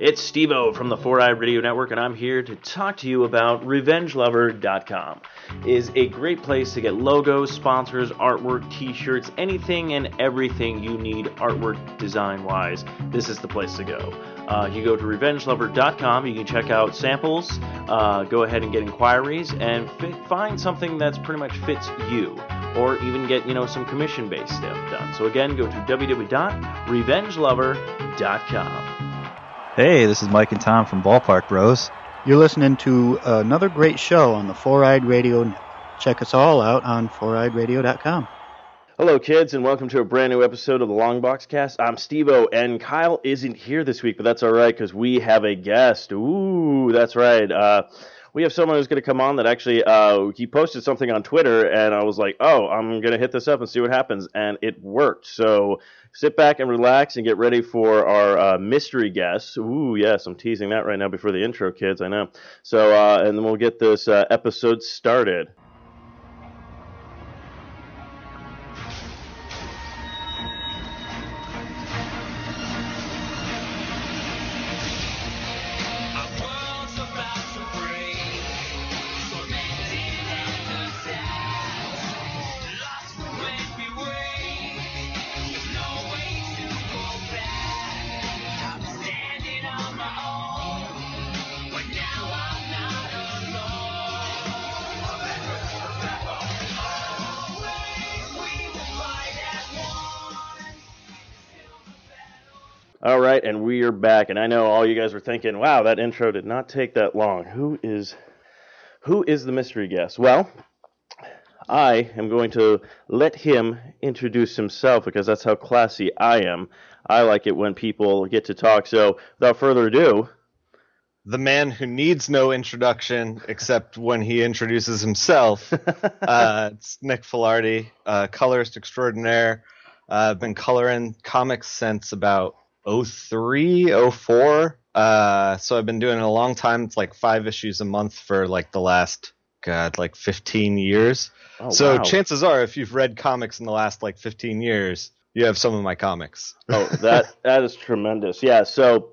It's Steve-O from the Four Eye Radio Network, and I'm here to talk to you about RevengeLover.com. is a great place to get logos, sponsors, artwork, t-shirts, anything and everything you need artwork design-wise. This is the place to go. Uh, you go to RevengeLover.com, you can check out samples, uh, go ahead and get inquiries, and find something that's pretty much fits you or even get you know some commission based stuff done so again go to www.revengelover.com Hey, this is Mike and Tom from Ballpark Bros. You're listening to another great show on the Four Eyed Radio Network. Check us all out on foureyedradio.com. Hello, kids, and welcome to a brand new episode of the Long Box Cast. I'm Steve-O, and Kyle isn't here this week, but that's all right because we have a guest. Ooh, that's right. Uh, we have someone who's going to come on that actually uh, he posted something on Twitter, and I was like, oh, I'm going to hit this up and see what happens, and it worked. So sit back and relax and get ready for our uh, mystery guest. Ooh, yes, I'm teasing that right now before the intro, kids. I know. So, uh, and then we'll get this uh, episode started. All right, and we are back. And I know all you guys are thinking, "Wow, that intro did not take that long." Who is who is the mystery guest? Well, I am going to let him introduce himself because that's how classy I am. I like it when people get to talk. So, without further ado, the man who needs no introduction except when he introduces himself. uh, it's Nick Filardi, uh, colorist extraordinaire. Uh, I've been coloring comics since about 03, 04. Uh, so I've been doing it a long time. It's like five issues a month for like the last, God, like 15 years. oh, so wow. chances are, if you've read comics in the last like 15 years, you have some of my comics. oh, that that is tremendous. Yeah. So,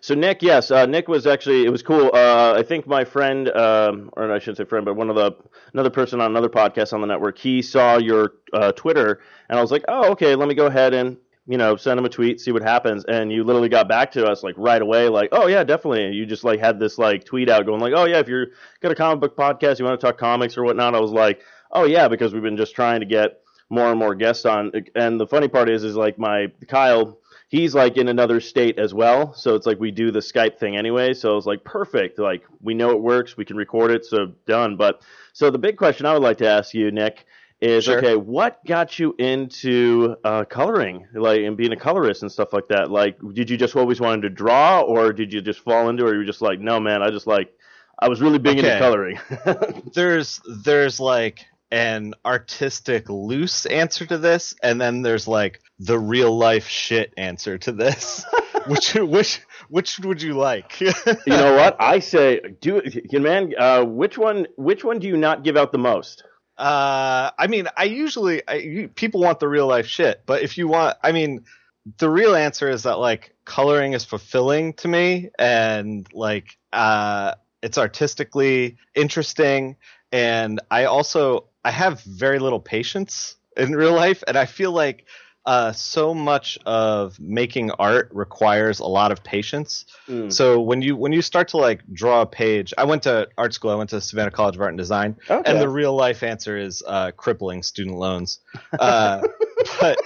so Nick, yes, uh, Nick was actually it was cool. Uh, I think my friend, um, or I shouldn't say friend, but one of the another person on another podcast on the network, he saw your uh, Twitter, and I was like, oh, okay, let me go ahead and you know send him a tweet, see what happens. And you literally got back to us like right away, like, oh yeah, definitely. And You just like had this like tweet out going like, oh yeah, if you're got a comic book podcast, you want to talk comics or whatnot. I was like, oh yeah, because we've been just trying to get more and more guests on. And the funny part is, is like my Kyle, he's like in another state as well. So it's like we do the Skype thing anyway. So it's like perfect. Like we know it works. We can record it. So done. But so the big question I would like to ask you, Nick, is Sure. okay, what got you into uh, coloring, like and being a colorist and stuff like that? Like, did you just always wanted to draw, or did you just fall into, it, or you were just like, no, man, I just like, I was really big into coloring. there's there's like an artistic loose answer to this and then there's like the real life shit answer to this which which which would you like you know what? I say, do it, man. Uh, which one? Which one do you not give out the most? Uh i mean i usually I, you, people want the real life shit but if you want i mean the real answer is that like coloring is fulfilling to me and like uh it's artistically interesting. And i also i have very little patience in real life and i feel like uh so much of making art requires a lot of patience Mm. so when you when you start to like draw a page i went to art school i went to savannah college of art and design Okay. and the real life answer is uh, crippling student loans. Uh, but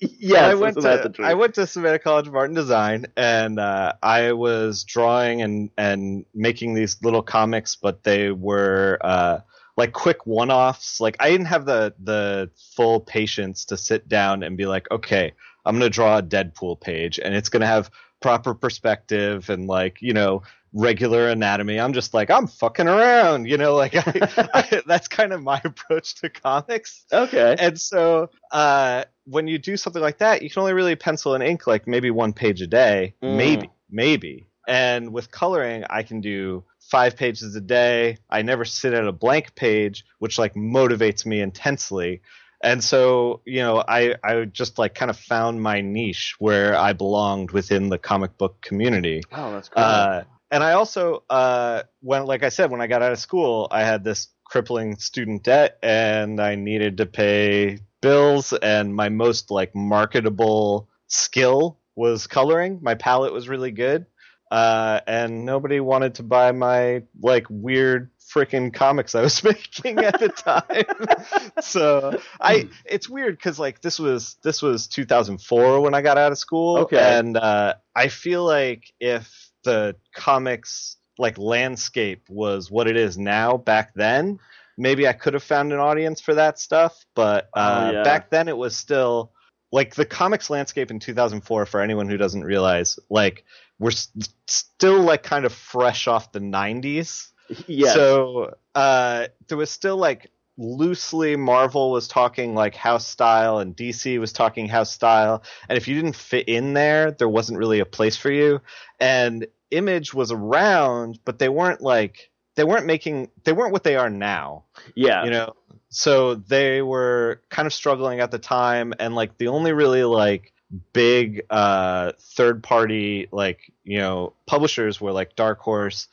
yeah, I went to? I went to Savannah College of Art and Design, and uh, I was drawing and and making these little comics, but they were uh, like quick one offs. Like I didn't have the the full patience to sit down and be like, okay, I'm gonna draw a Deadpool page, and it's gonna have proper perspective and like you know regular anatomy. I'm just like I'm fucking around, you know. Like I, I, that's kind of my approach to comics okay. and so uh, when you do something like that, you can only really pencil and ink like maybe one page a day, Mm. maybe, maybe. And with coloring, I can do five pages a day. I never sit at a blank page, which like motivates me intensely. and so you know I I just like kind of found my niche where I belonged within the comic book community. Oh, that's cool. Uh, and I also uh, when like I said when I got out of school I had this crippling student debt and I needed to pay bills and my most like marketable skill was coloring. My palette was really good. Uh, and nobody wanted to buy my like weird freaking comics I was making at the time. so I, it's weird because like this was this was 2004 when I got out of school, Okay. and uh, I feel like if the comics like landscape was what it is now back then, maybe I could have found an audience for that stuff. But uh, Oh, yeah. back then it was still like the comics landscape in 2004 for anyone who doesn't realize like we're s- still like kind of fresh off the 90s yes. so uh there was still like loosely marvel was talking like house style and dc was talking house style. And if you didn't fit in there there wasn't really a place for you. And image was around but they weren't like they weren't making they weren't what they are now. Yeah. you know? So they were kind of struggling at the time. And like the only really like big uh third party like you know publishers were like dark horse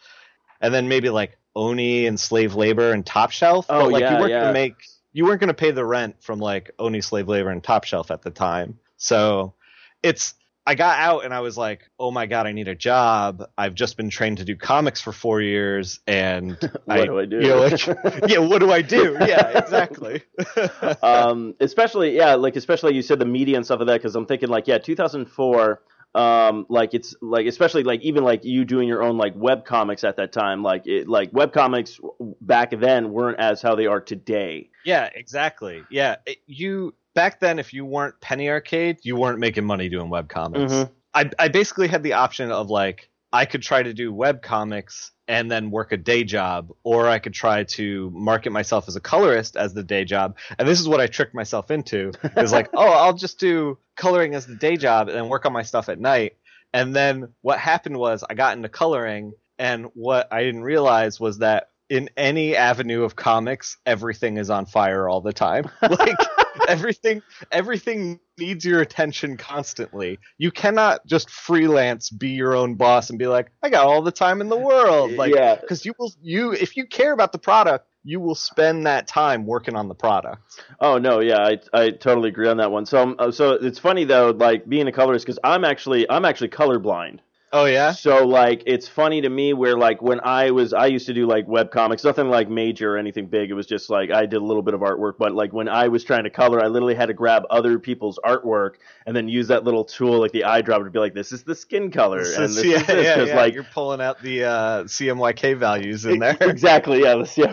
and then maybe like oni and slave labor and top shelf Oh, but like yeah, you weren't yeah. gonna make you weren't gonna pay the rent from like oni slave labor and top shelf at the time so it's I got out and I was like, "Oh my god, I need a job. I've just been trained to do comics for 4 years and what do I do? you know, like, yeah, what do I do? Yeah, exactly. um, especially yeah, like especially you said the media and stuff like that because I'm thinking like yeah, 2004. Um, like it's like especially like even like you doing your own like web comics at that time, like it, like web comics back then weren't as how they are today. yeah, exactly. Yeah, it- you back then if you weren't Penny Arcade, you weren't making money doing web comics. Mhm. I I basically had the option of like I could try to do web comics and then work a day job, or I could try to market myself as a colorist as the day job. And this is what I tricked myself into. Is like, oh, I'll just do coloring as the day job and then work on my stuff at night. And then what happened was I got into coloring, and what I didn't realize was that in any avenue of comics, everything is on fire all the time. Like everything everything needs your attention constantly. You cannot just freelance, be your own boss, and be like, I got all the time in the world. Like, yeah, because you will, you if you care about the product, you will spend that time working on the product. Oh no, yeah, I I totally agree on that one. So um, uh, so it's funny though, like being a colorist because I'm actually I'm actually colorblind. Oh yeah, So like it's funny to me where like when I was I used to do like web comics, nothing like major or anything big. It was just like I did a little bit of artwork, but like when I was trying to color, I literally had to grab other people's artwork and then use that little tool like the eyedropper to be like, this is the skin color This and is- this yeah, is this yeah, 'cause, yeah. like you're pulling out the uh, CMYK values in there. exactly yeah. Let's see.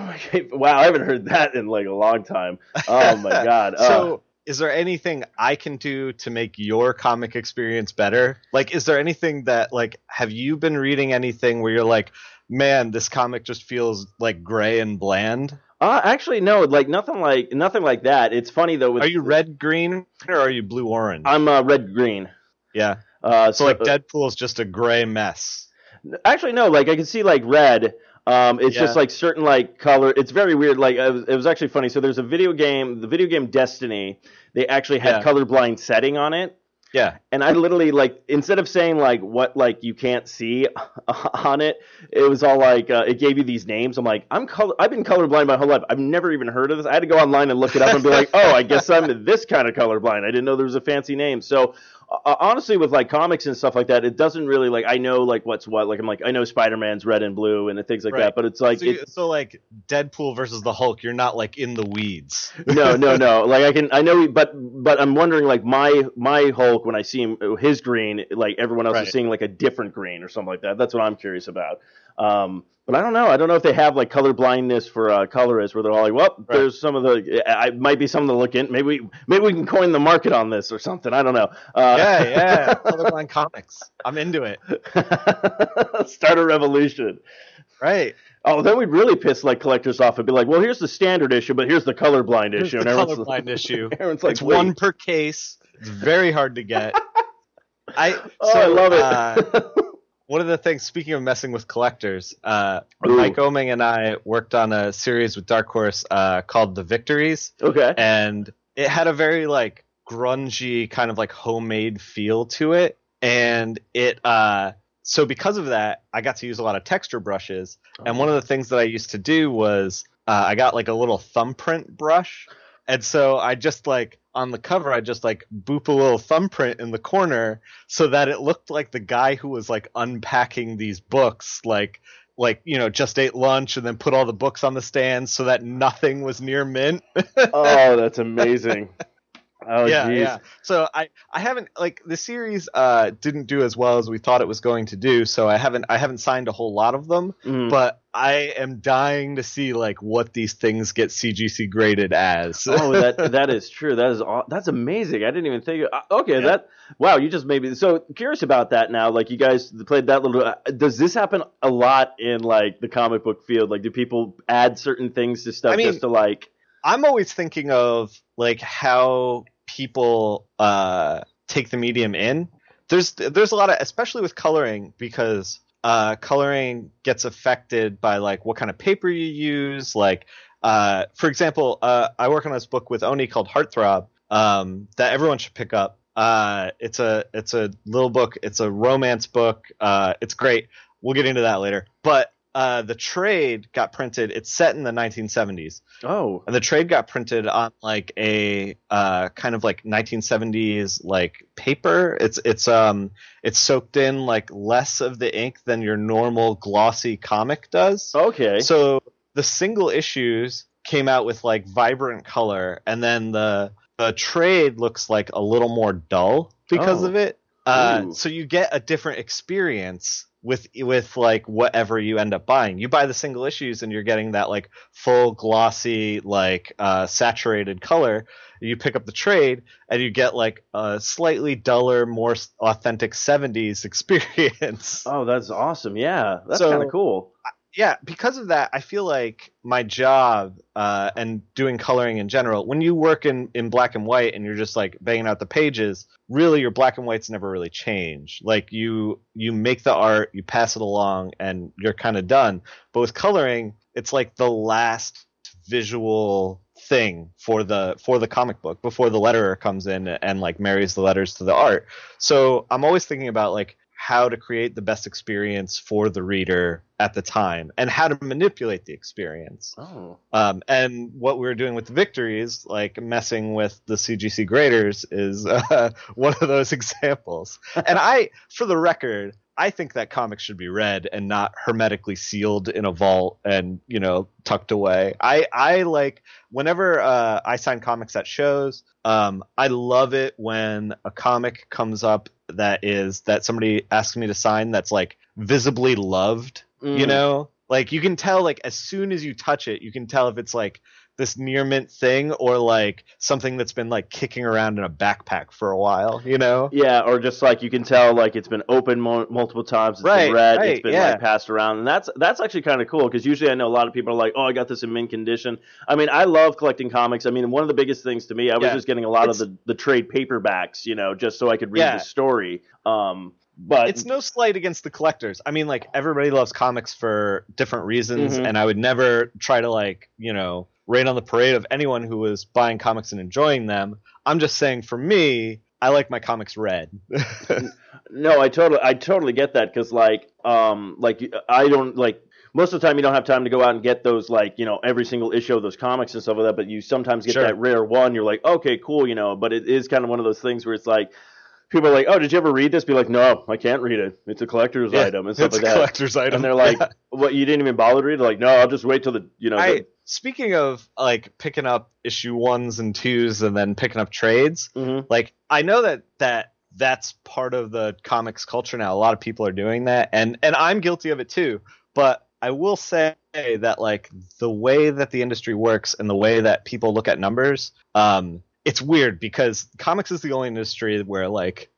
Wow, I haven't heard that in like a long time. Oh my god. Uh, so is there anything i can do to make your comic experience better like is there anything that like have you been reading anything where you're like man this comic just feels like gray and bland uh, actually no, like nothing like nothing like that. It's funny though. With, are you red green or are you blue orange I'm uh, red green. yeah Uh, so like deadpool's just a gray mess Actually, no. Like I can see like red. Um, it's just like certain like color. It's very weird. Like it was, it was actually funny. So there's a video game, the video game Destiny. They actually had Yeah. colorblind setting on it, yeah and I literally like instead of saying like what like you can't see on it, it was all like uh, it gave you these names. I'm like I'm color. I've been colorblind my whole life. I've never even heard of this. I had to go online and look it up and be like, oh, I guess I'm this kind of colorblind. I didn't know there was a fancy name. So Uh, uh, honestly with like comics and stuff like that it doesn't really like i know like what's what like i'm like i know spider-man's red and blue and things like Right. that but it's like so, you- it, so like deadpool versus the hulk you're not like in the weeds no no no like i can i know but but i'm wondering like my my hulk when i see him his green like everyone else Right. is seeing like a different green or something like that that's what i'm curious about um but I don't know. I don't know if they have like color blindness for uh, colorists, where they're all like, "Well, Right. there's some of the. I might be something to look in. Maybe we, maybe we can coin the market on this or something. I don't know. Uh, yeah yeah colorblind comics i'm into it Start a revolution. right Oh, then we'd really piss like collectors off and be like, "Well, here's the standard issue, but here's the colorblind Here's issue." the and colorblind issue everyone's like, it's "Wait." one per case. It's very hard to get. I Oh, so, I love it. uh, one of the things, speaking of messing with collectors, uh, Mike Oeming and I worked on a series with Dark Horse uh, called The Victories, okay. and it had a very like grungy kind of like homemade feel to it, and it uh so because of that, I got to use a lot of texture brushes. And one of the things that I used to do was uh, I got like a little thumbprint brush, and so I just like on the cover I just like boop a little thumbprint in the corner so that it looked like the guy who was like unpacking these books like like you know just ate lunch and then put all the books on the stand so that nothing was near mint oh, that's amazing. Oh, yeah geez. yeah so i i haven't like the series uh didn't do as well as we thought it was going to do so i haven't i haven't signed a whole lot of them Mhm. but i am dying to see like what these things get cgc graded as oh, that that is true. That is that's amazing. I didn't even think. uh, Okay, Yeah. that wow. You just made me so curious about that. Now, like you guys played that little. uh, Does this happen a lot in like the comic book field? Like, do people add certain things to stuff I mean- just to like? i'm always thinking of like how people uh take the medium in. There's there's a lot of especially with coloring because uh coloring gets affected by like what kind of paper you use. Like uh for example uh i work on this book with oni called heartthrob um that everyone should pick up. Uh it's a it's a little book. It's a romance book. Uh it's great. We'll get into that later. But uh the trade got printed it's set in the 1970s Oh, and the trade got printed on like a uh, kind of like 1970s like paper. It's it's um it's soaked in like less of the ink than your normal glossy comic does. okay. So the single issues came out with like vibrant color, and then the the trade looks like a little more dull because Oh. of it. Uh, so you get a different experience with with like whatever you end up buying. You buy the single issues, and you're getting that like full glossy like uh, saturated color. You pick up the trade, and you get like a slightly duller, more authentic '70s experience. oh, that's awesome. Yeah, that's So- kind of cool. Yeah, because of that, I feel like my job uh, and doing coloring in general, when you work in, in black and white and you're just like banging out the pages, really your black and whites never really change. Like you you make the art, you pass it along, and you're kind of done. But with coloring, it's like the last visual thing for the for the comic book before the letterer comes in and like marries the letters to the art. So I'm always thinking about like how to create the best experience for the reader at the time and how to manipulate the experience. Oh, Um, and what we were doing with the victories, like messing with the CGC graders, is uh, one of those examples. and I, for the record, I think that comics should be read and not hermetically sealed in a vault and you know tucked away. I I like whenever uh, I sign comics at shows. Um, I love it when a comic comes up that is that somebody asks me to sign that's like visibly loved you Mm. know like you can tell like as soon as you touch it you can tell if it's like this near mint thing or like something that's been like kicking around in a backpack for a while you know Yeah, or just like you can tell, like it's been open mo- multiple times, it's Right, been read, right, it's been yeah. like passed around, and that's that's actually kind of cool because usually I know a lot of people are like, "Oh, I got this in mint condition." I mean, I love collecting comics. I mean, one of the biggest things to me, I was Yeah. just getting a lot of the the trade paperbacks, you know, just so I could read Yeah. the story. Um, but it's no slight against the collectors i mean like everybody loves comics for different reasons Mhm. and i would never try to like you know rain on the parade of anyone who was buying comics and enjoying them i'm just saying for me i like my comics read No, I totally, I totally get that because like, um, like I don't like most of the time you don't have time to go out and get those like you know every single issue of those comics and stuff like that. But you sometimes get Sure. that rare one. You're like, okay, cool, you know. But it is kind of one of those things where it's like. People are like, "Oh, did you ever read this?" Be like, "No, I can't read it. It's a collector's Yeah, item and stuff it's like a that." collector's item And they're like, Yeah. "What? You didn't even bother to read?" it? Like, "No, I'll just wait till the you know." I the, speaking of like picking up issue ones and twos and then picking up trades, Mhm. like I know that that that's part of the comics culture now. A lot of people are doing that, and and I'm guilty of it too. But I will say that like the way that the industry works and the way that people look at numbers, um, it's weird because comics is the only industry where like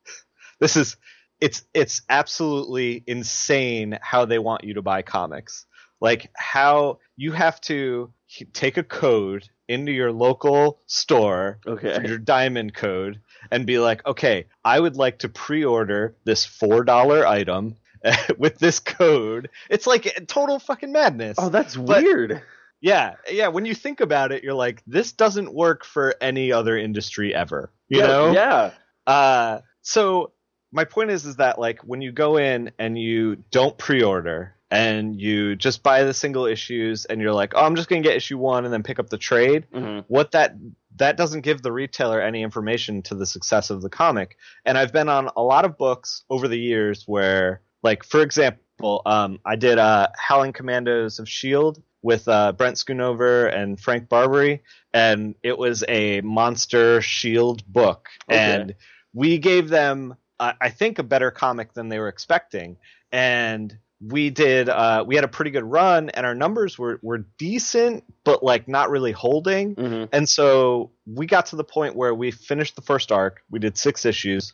this is it's it's absolutely insane how they want you to buy comics like how you have to take a code into your local store Okay. your diamond code and be like okay i would like to pre-order this four dollar item with this code it's like total fucking madness Oh, that's But- weird. Yeah, yeah. When you think about it, you're like, this doesn't work for any other industry ever. You yeah, know? Yeah. Uh, so my point is, is that like when you go in and you don't pre-order and you just buy the single issues and you're like, oh, I'm just gonna get issue one and then pick up the trade. Mhm. What that that doesn't give the retailer any information to the success of the comic. And I've been on a lot of books over the years where, like, for example, um, I did uh, Howling Commandos of Shield with uh, Brent Schoonover and Frank Barbiere, and it was a monster Shield book, Okay. and we gave them, uh, I think, a better comic than they were expecting, and we did uh, we had a pretty good run and our numbers were, were decent but like not really holding Mhm. and so we got to the point where we finished the first arc we did six issues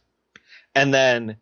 and then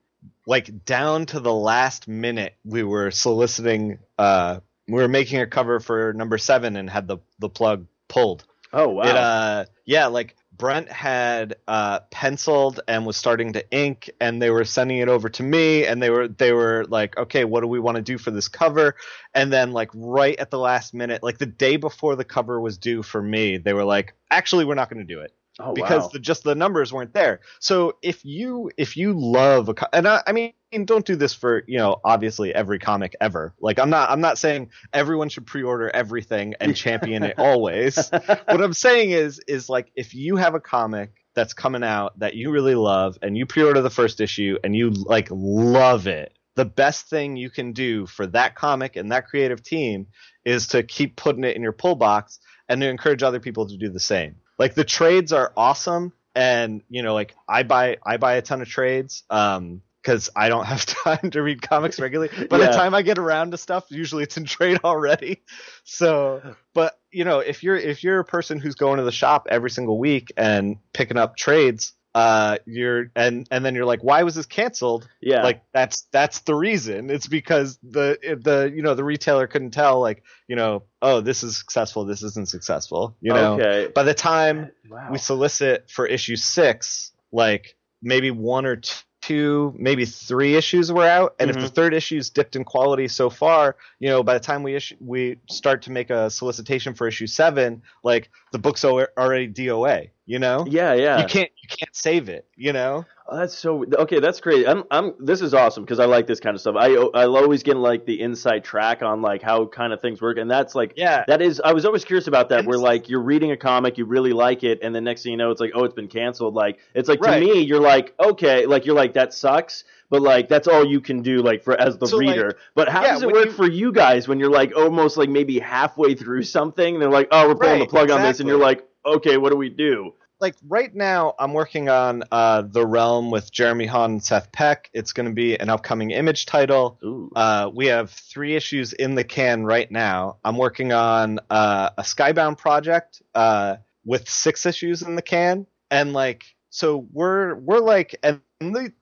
like down to the last minute we were soliciting uh we were making a cover for number seven and had the the plug pulled Oh wow. it uh yeah, like Brent had uh penciled and was starting to ink and they were sending it over to me and they were they were like, "Okay, what do we want to do for this cover?" And then like right at the last minute, like the day before the cover was due for me, they were like, "Actually, we're not going to do it." Oh, because wow. the, just the numbers weren't there. So if you if you love a and I, I mean don't do this for you know obviously every comic ever. Like I'm not I'm not saying everyone should pre-order everything and champion it always. what I'm saying is is like if you have a comic that's coming out that you really love and you pre-order the first issue and you like love it. The best thing you can do for that comic and that creative team is to keep putting it in your pull box and to encourage other people to do the same. Like the trades are awesome, and you know, like I buy I buy a ton of trades, um, because I don't have time to read comics regularly. By Yeah. the time I get around to stuff, usually it's in trade already. So, but you know, if you're if you're a person who's going to the shop every single week and picking up trades, uh, you're and and then you're like, why was this canceled? yeah. like that's that's the reason it's because the the you know the retailer couldn't tell like you know oh this is successful this isn't successful you know Okay. by the time Wow. we solicit for issue six like maybe one or t- two maybe three issues were out. And if the mm-hmm. third issue's dipped in quality so far you know by the time we issue we start to make a solicitation for issue seven like the book's al- already doa you know? Yeah, yeah. you can't you can't save it you know that's so okay. That's great. I'm, I'm. This is awesome because I like this kind of stuff. I, I always get like the inside track on like how kind of things work, and that's like yeah that is. I was always curious about that. Where like you're reading a comic, you really like it, and the next thing you know, it's like, oh, it's been canceled. Like it's like Right. to me, you're like, okay, like you're like that sucks, but like that's all you can do, like for as the So, like, reader. but how yeah, does it work you- for you guys when you're like almost like maybe halfway through something? And they're like, oh, we're pulling the Right, plug on this, and you're like, okay, what do we do? Like right now I'm working on uh, The Realm with Jeremy Haun and Seth Peck. It's going to be an upcoming image title. Uh, we have three issues in the can right now. I'm working on uh, a Skybound project uh, with six issues in the can, and like so we're we're like and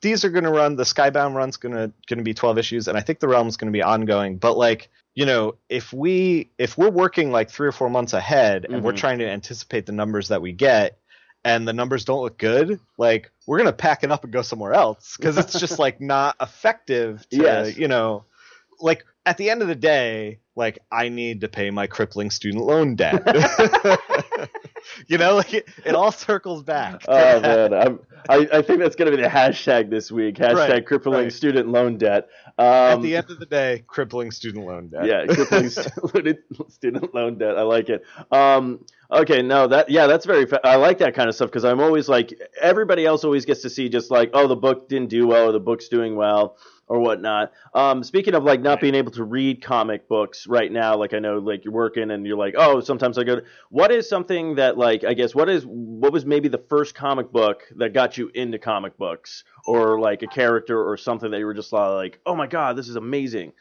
these are going to run. The Skybound run's going to going to be 12 issues, and I think the Realm's going to be ongoing. But like you know, if we if we're working like three or four months ahead, and we're Mhm. trying to anticipate the numbers that we get. And the numbers don't look good. Like we're gonna pack it up and go somewhere else because it's just like not effective. To, Yes. you know, like at the end of the day, like I need to pay my crippling student loan debt. you know, like it, it all circles back. Oh that. man, I'm, I I think that's gonna be the hashtag this week. Hashtag Right, crippling right. student loan debt. Um, At the end of the day, crippling student loan debt. yeah, crippling student student loan debt. I like it. Um, okay, no, that yeah, that's very. Fa- I like that kind of stuff because I'm always like everybody else always gets to see just like oh the book didn't do well or the book's doing well or whatnot. Um, speaking of like not being able to read comic books right now, like I know like you're working and you're like oh sometimes I go. To, what is something that like I guess what is what was maybe the first comic book that got you into comic books or like a character or something that you were just like oh my god this is amazing.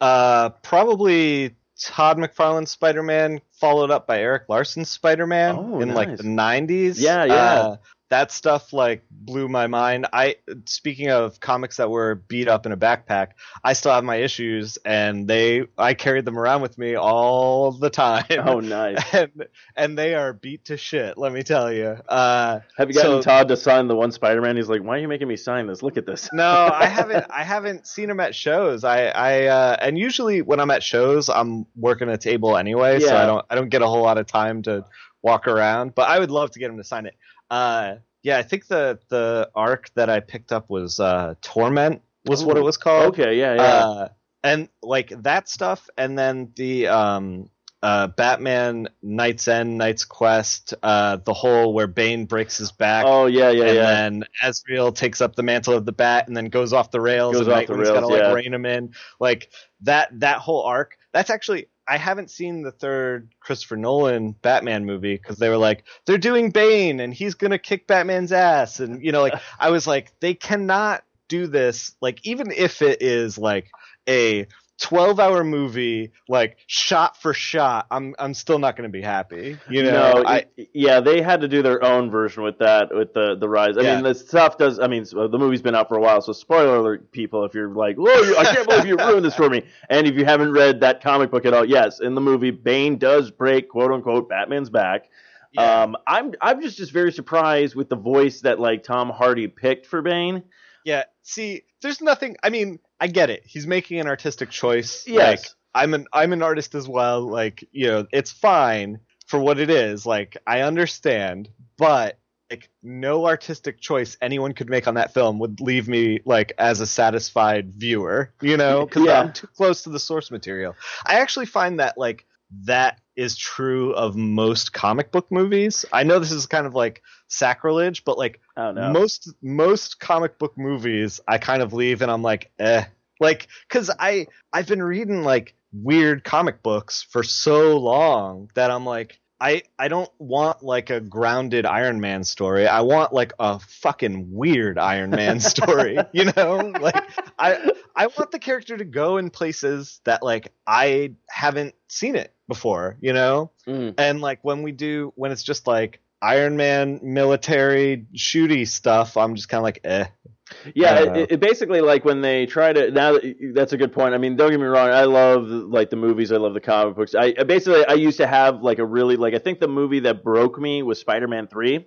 Uh, probably Todd McFarlane's Spider-Man, followed up by Erik Larsen's Spider-Man Oh, in like the '90s. Yeah, yeah. Uh, that stuff like blew my mind. I speaking of comics that were beat up in a backpack, I still have my issues, and they I carried them around with me all the time. Oh, nice. and and they are beat to shit. Let me tell you. Uh, Have you gotten so- Todd to sign the one Spider-Man? He's like, "Why are you making me sign this? Look at this." no, I haven't. I haven't seen him at shows. I, I, uh, and usually when I'm at shows, I'm working a table anyway, so I don't, I don't get a whole lot of time to walk around. But I would love to get him to sign it. Uh, yeah, I think the the arc that I picked up was uh, Torment was what it was called. Okay, yeah, yeah. Uh, and like that stuff, and then the um, uh, Batman Knight's End, Knight's Quest, uh, the whole where Bane breaks his back oh, yeah, yeah, and yeah. then Azrael takes up the mantle of the bat and then goes off the rails Goes and off the Nightwing's rails, gotta like yeah. rein him in. Like that that whole arc. That's actually I haven't seen the third Christopher Nolan Batman movie because they were like they're doing Bane and he's gonna kick Batman's ass. And you know like I was like they cannot do this. Like even if it is like a 12 hour movie like shot for shot I'm I'm still not going to be happy you know no, I yeah, they had to do their own version with that, with the the rise. I Yeah. mean, the stuff does. I mean, the movie's been out for a while, so spoiler alert, people, if you're like, "Whoa, I can't believe you ruined this for me," and if you haven't read that comic book at all, yes, in the movie, Bane does break quote unquote Batman's back. yeah. Um, I'm I'm just just very surprised with the voice that like Tom Hardy picked for Bane. Yeah. See, there's nothing. I mean, I get it. He's making an artistic choice. Yes. Like, I'm an I'm an artist as well. Like, you know, it's fine for what it is. Like, I understand, but like no artistic choice anyone could make on that film would leave me like as a satisfied viewer, you know, because Yeah. I'm too close to the source material. I actually find that like that is true of most comic book movies. I know this is kind of like sacrilege, but like I don't most most comic book movies I kind of leave and I'm like, eh. Like, cause I I've been reading like weird comic books for so long that I'm like, I I don't want like a grounded Iron Man story. I want like a fucking weird Iron Man story. you know? Like I I want the character to go in places that like I haven't seen it before, you know? Mm. and like when we do when it's just like Iron Man military shooty stuff, I'm just kind of like, eh. Yeah, it, it basically like when they try to. Now that, that's a good point. I mean, don't get me wrong. I love like the movies. I love the comic books. I basically I used to have like a really like I think the movie that broke me was Spider-Man Three,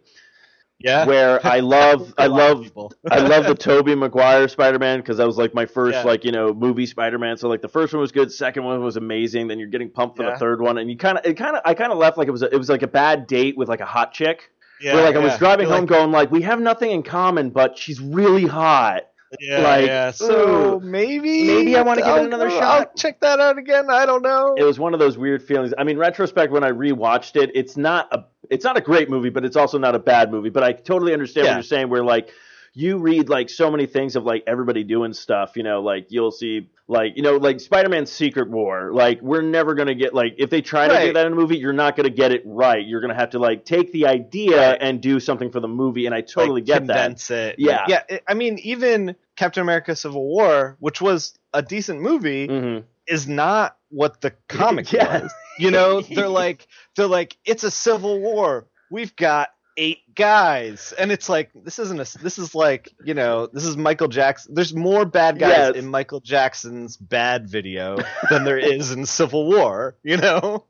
Yeah. where I love I love. I love the Tobey Maguire Spider-Man because that was like my first Yeah. like you know movie Spider-Man. So like the first one was good, second one was amazing. Then you're getting pumped for Yeah. the third one, and you kind of it kind of I kind of left like it was a, it was like a bad date with like a hot chick. yeah, where like I was driving You're home going like we have nothing in common, but she's really hot. Yeah, like, yeah. So maybe maybe I wanna give it another shot. I'll check that out again. I don't know. it was one of those weird feelings. I mean, retrospect when I rewatched it, it's not a it's not a great movie, but it's also not a bad movie. But I totally understand Yeah. what you're saying. Where like you read like so many things of like everybody doing stuff. You know, like you'll see like you know like Spider-Man's Secret War. Like we're never gonna get like if they try to do that in a movie, you're not gonna get it right. You're gonna have to like take the idea Right. and do something for the movie. And I totally like, get that. condense it. Yeah. yeah. it- I mean, even Captain America: Civil War, which was a decent movie, hmm is not what the comic Yeah. was. You know, they're like they're like it's a civil war. We've got eight guys, and it's like this isn't a. This is like you know this is Michael Jackson. There's more bad guys Yes. in Michael Jackson's bad video than there is in Civil War. You know.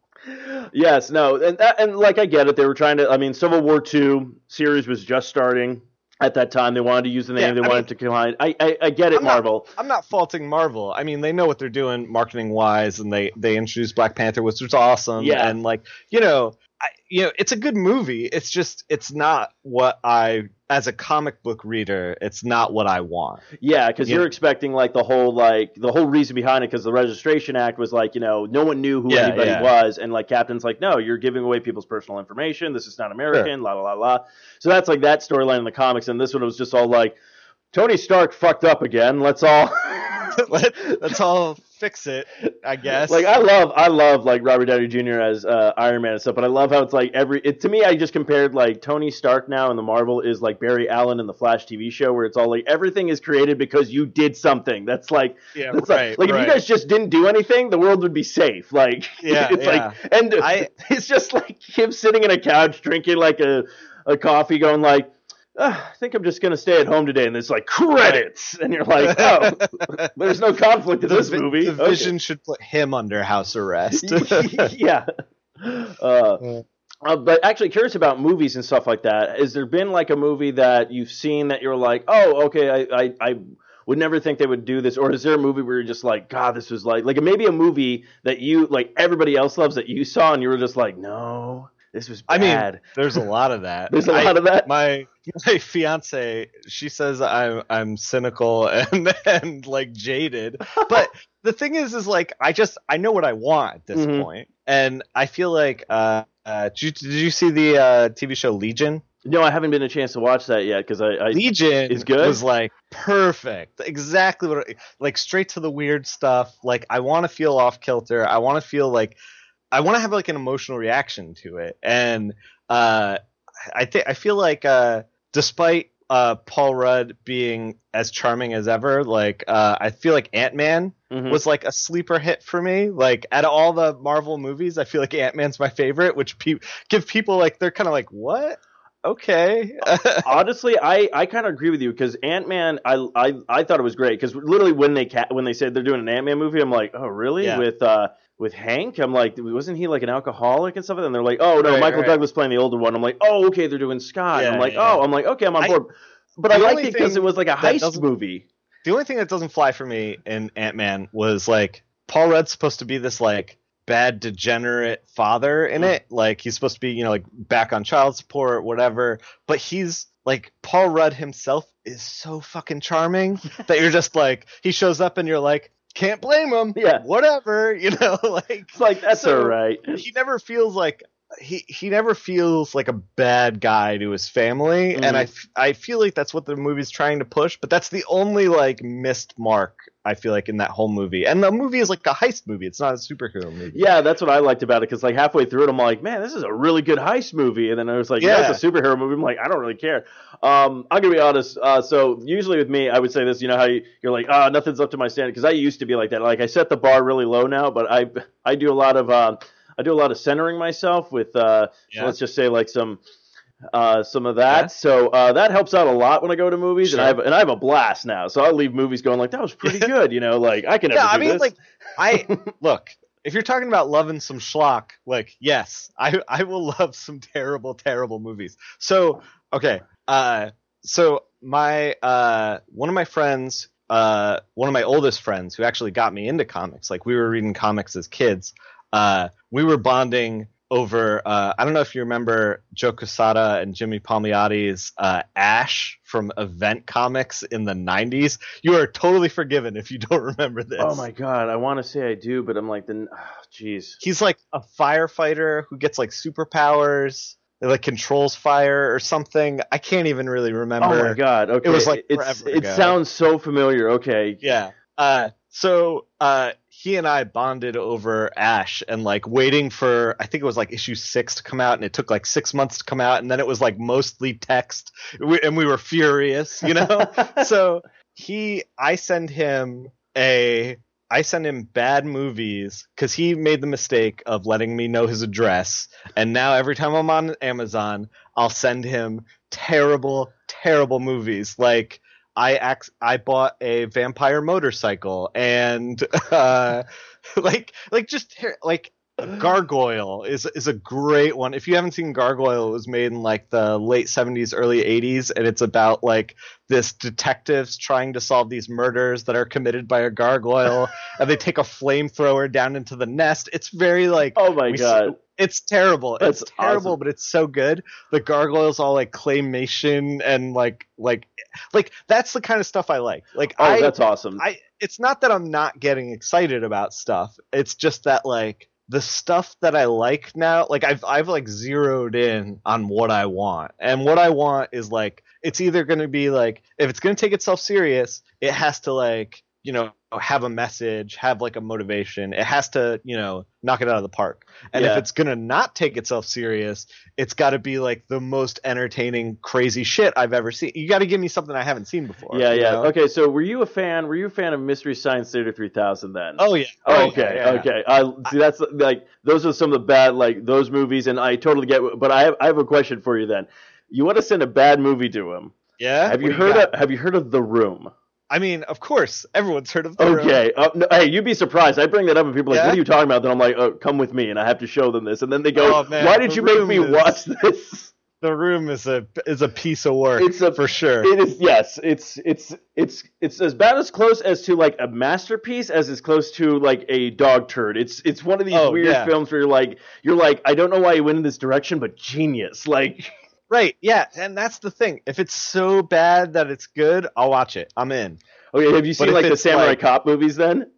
Yes, no, and that, and like I get it. They were trying to. I mean, Civil War Two series was just starting at that time. They wanted to use the name. Yeah, they I wanted mean- to combine. I, I I get it, I'm not- Marvel. I'm not faulting Marvel. I mean, they know what they're doing marketing wise, and they they introduced Black Panther, which was awesome. Yeah. and like you know, I, you know, it's a good movie. It's just it's not what I, as a comic book reader, it's not what I want. Yeah, because Yeah. you're expecting like the whole like the whole reason behind it. Because the Registration Act was like you know no one knew who Yeah, anybody yeah. was, and like Captain's like no, you're giving away people's personal information. This is not American. La la la la. So that's like that storyline in the comics, and this one was just all like. Tony Stark fucked up again. Let's all Let, let's all fix it, I guess. Like I love, I love like Robert Downey Jr. as uh, Iron Man and stuff, but I love how it's like every. It, to me, I just compared like Tony Stark now in the Marvel is like Barry Allen in the Flash TV show, where it's all like everything is created because you did something. That's like, yeah, that's right. like, like if you guys just didn't do anything, the world would be safe. Like, Yeah, it's yeah. like, and I- it's just like him sitting in a couch drinking like a a coffee, going like. "Ah, I think I'm just gonna stay at home today, and it's like credits, and you're like, oh, there's no conflict in the, this vi- movie. the Okay. vision should put him under house arrest. yeah. Uh, uh, but actually, curious about movies and stuff like that. Has there been like a movie that you've seen that you're like, oh, okay, I, I, I would never think they would do this, or is there a movie where you're just like, God, this was like, like maybe a movie that you like everybody else loves that you saw, and you were just like, no, this was I mean, bad. There's a lot of that. There's a lot of that. my my fiance she says i'm i'm cynical and and like jaded but the thing is is like i just i know what i want at this Mhm. point and i feel like uh uh, did you, did you see the uh, TV show Legion? No, I haven't been a chance to watch that yet because I, I Legion is good? was like perfect, exactly what, I- like straight to the weird stuff. Like I want to feel off kilter. I want to feel like I want to have like an emotional reaction to it, and uh, I think I feel like uh, despite uh, Paul Rudd being as charming as ever, like uh, I feel like Ant Man Mhm. was like a sleeper hit for me. Like out of all the Marvel movies, I feel like Ant Man's my favorite, which pe- give people like they're kind of like what. Okay. honestly, I, I kind of agree with you because Ant Man, I, I I thought it was great because literally when they ca- when they said they're doing an Ant Man movie, I'm like, oh really? Yeah. With uh with Hank, I'm like, wasn't he like an alcoholic and stuff? And they're like, oh no, Right, Michael right. Douglas playing the older one. I'm like, oh okay, they're doing Scott. Yeah, I'm like, yeah. oh, I'm like, okay, I'm on I- board. But I liked only it because it was like a heist movie. the only thing that doesn't fly for me in Ant Man was like Paul Rudd's supposed to be this like bad degenerate father in Mm. it. Like he's supposed to be, you know, like back on child support, whatever. But he's like Paul Rudd himself is so fucking charming that you're just like he shows up and you're like, can't blame him. Yeah. Whatever, you know, like It's like that's So- all right. he never feels like he he never feels like a bad guy to his family Mhm. and I, f- I feel like that's what the movie's trying to push but that's the only like missed mark i feel like in that whole movie and the movie is like a heist movie it's not a superhero movie Yeah, that's what I liked about it because like halfway through it, I'm like, man, this is a really good heist movie, and then I was like, yeah, Yeah. it's a superhero movie. I'm like, I don't really care. Um, I'm gonna be honest. Uh, so usually with me, I would say this. You know how you, you're like, ah, nothing's up to my standard because I used to be like that. Like I set the bar really low now, but I I do a lot of uh, I do a lot of centering myself with uh, Yeah. let's just say like some. Uh, some of that, Yeah. so uh, that helps out a lot when I go to movies, and I have and I have a blast now. So I'll leave movies going like that was pretty good, you know, like I can never yeah i mean this. like i look if you're talking about loving some schlock like yes i i will love some terrible terrible movies so okay uh so my uh one of my friends uh one of my oldest friends who actually got me into comics like we were reading comics as kids uh we were bonding over uh i don't know if you remember joe quesada and jimmy palmiotti's uh ash from event comics in the 90s you are totally forgiven if you don't remember this Oh my god, I want to say I do, but I'm like, then, oh, jeez. he's like a firefighter who gets like superpowers that like controls fire or something i can't even really remember Oh my god, okay. It was, like, it ago. sounds so familiar. Okay, Yeah. Uh, so uh, he and I bonded over Ash and like waiting for I think it was like issue six to come out, and it took like six months to come out, and then it was like mostly text, and we were furious, you know. so he, I send him a. I send him bad movies because he made the mistake of letting me know his address, and now every time I'm on Amazon, I'll send him terrible, terrible movies like I ac- I bought a vampire motorcycle and uh, like like just like Gargoyle is is a great one. If you haven't seen Gargoyle, it was made in like the late 70s early 80s and it's about like this detectives trying to solve these murders that are committed by a gargoyle and they take a flamethrower down into the nest. It's very like oh my god, it's terrible. That's it's terrible, awesome. but it's so good. The gargoyles all like claymation and like like like that's the kind of stuff I like. Like oh I that's awesome. I it's not that I'm not getting excited about stuff. It's just that like the stuff that I like now, like I've I've like zeroed in on what I want. And what I want is like it's either going to be like if it's going to take itself serious, it has to like, you know, have a message, have like a motivation. It has to, you know, knock it out of the park. And Yeah. if it's going to not take itself serious, it's got to be like the most entertaining crazy shit I've ever seen. You got to give me something I haven't seen before. yeah, yeah. know? Okay, so were you a fan? Were you a fan of Mystery Science Theater 3000 then? Oh yeah. Oh, Oh, okay, yeah, yeah. okay. I see. That's like those are some of the bad like those movies, and I totally get. But I have I have a question for you then. you want to send a bad movie to him. Yeah. Have you What heard of Have you heard of The Room? I mean, of course, everyone's heard of the Room. Okay. Uh, no, hey, you'd be surprised. I bring that up and people are like, Yeah? "What are you talking about?" Then I'm like, oh, "Come with me," and I have to show them this, and then they go, Oh, man, "Why did you make me is- watch this?" The Room is a is a piece of work. It's a- for sure. It is yes. It's it's it's it's as bad as close as to like a masterpiece as it's close to like a dog turd. It's it's one of these Oh, weird yeah. films where you're like you're like I don't know why you went in this direction, but genius. Like Right, yeah, and that's the thing. If it's so bad that it's good, I'll watch it. I'm in. okay, have you seen like the Samurai like- Cop movies then?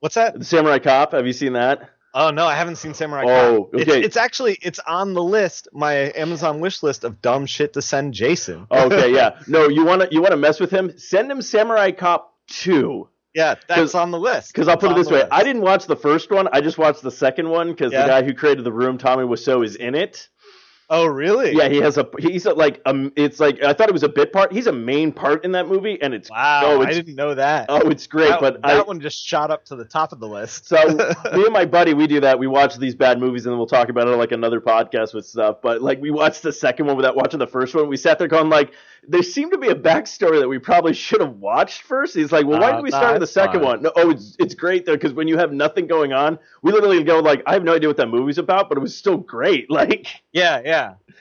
What's that? The Samurai Cop. Have you seen that? Oh no, I haven't seen Samurai Oh, Cop. It's, okay. it's actually it's on the list, my Amazon wish list of dumb shit to send Jason. Oh, okay, yeah. No, you want to you want to mess with him? Send him Samurai Cop two. yeah, that's on the list. Because I'll put it this way: list. I didn't watch the first one. I just watched the second one because Yeah. the guy who created the room, Tommy Wiseau, is in it. Oh really? Yeah, he has a he's a, like um it's like I thought it was a bit part. He's a main part in that movie, and it's Wow, oh I didn't know that. oh it's great. that, but that I one just shot up to the top of the list. so me and my buddy we do that. We watch these bad movies and then we'll talk about it on like another podcast with stuff. But like we watched the second one without watching the first one. We sat there going like there seemed to be a backstory that we probably should have watched first. He's like, well, why Uh, did we start with the second fine. one? No, oh, it's it's great though because when you have nothing going on, we literally go like, I have no idea what that movie's about, but it was still great. Like. Yeah, yeah.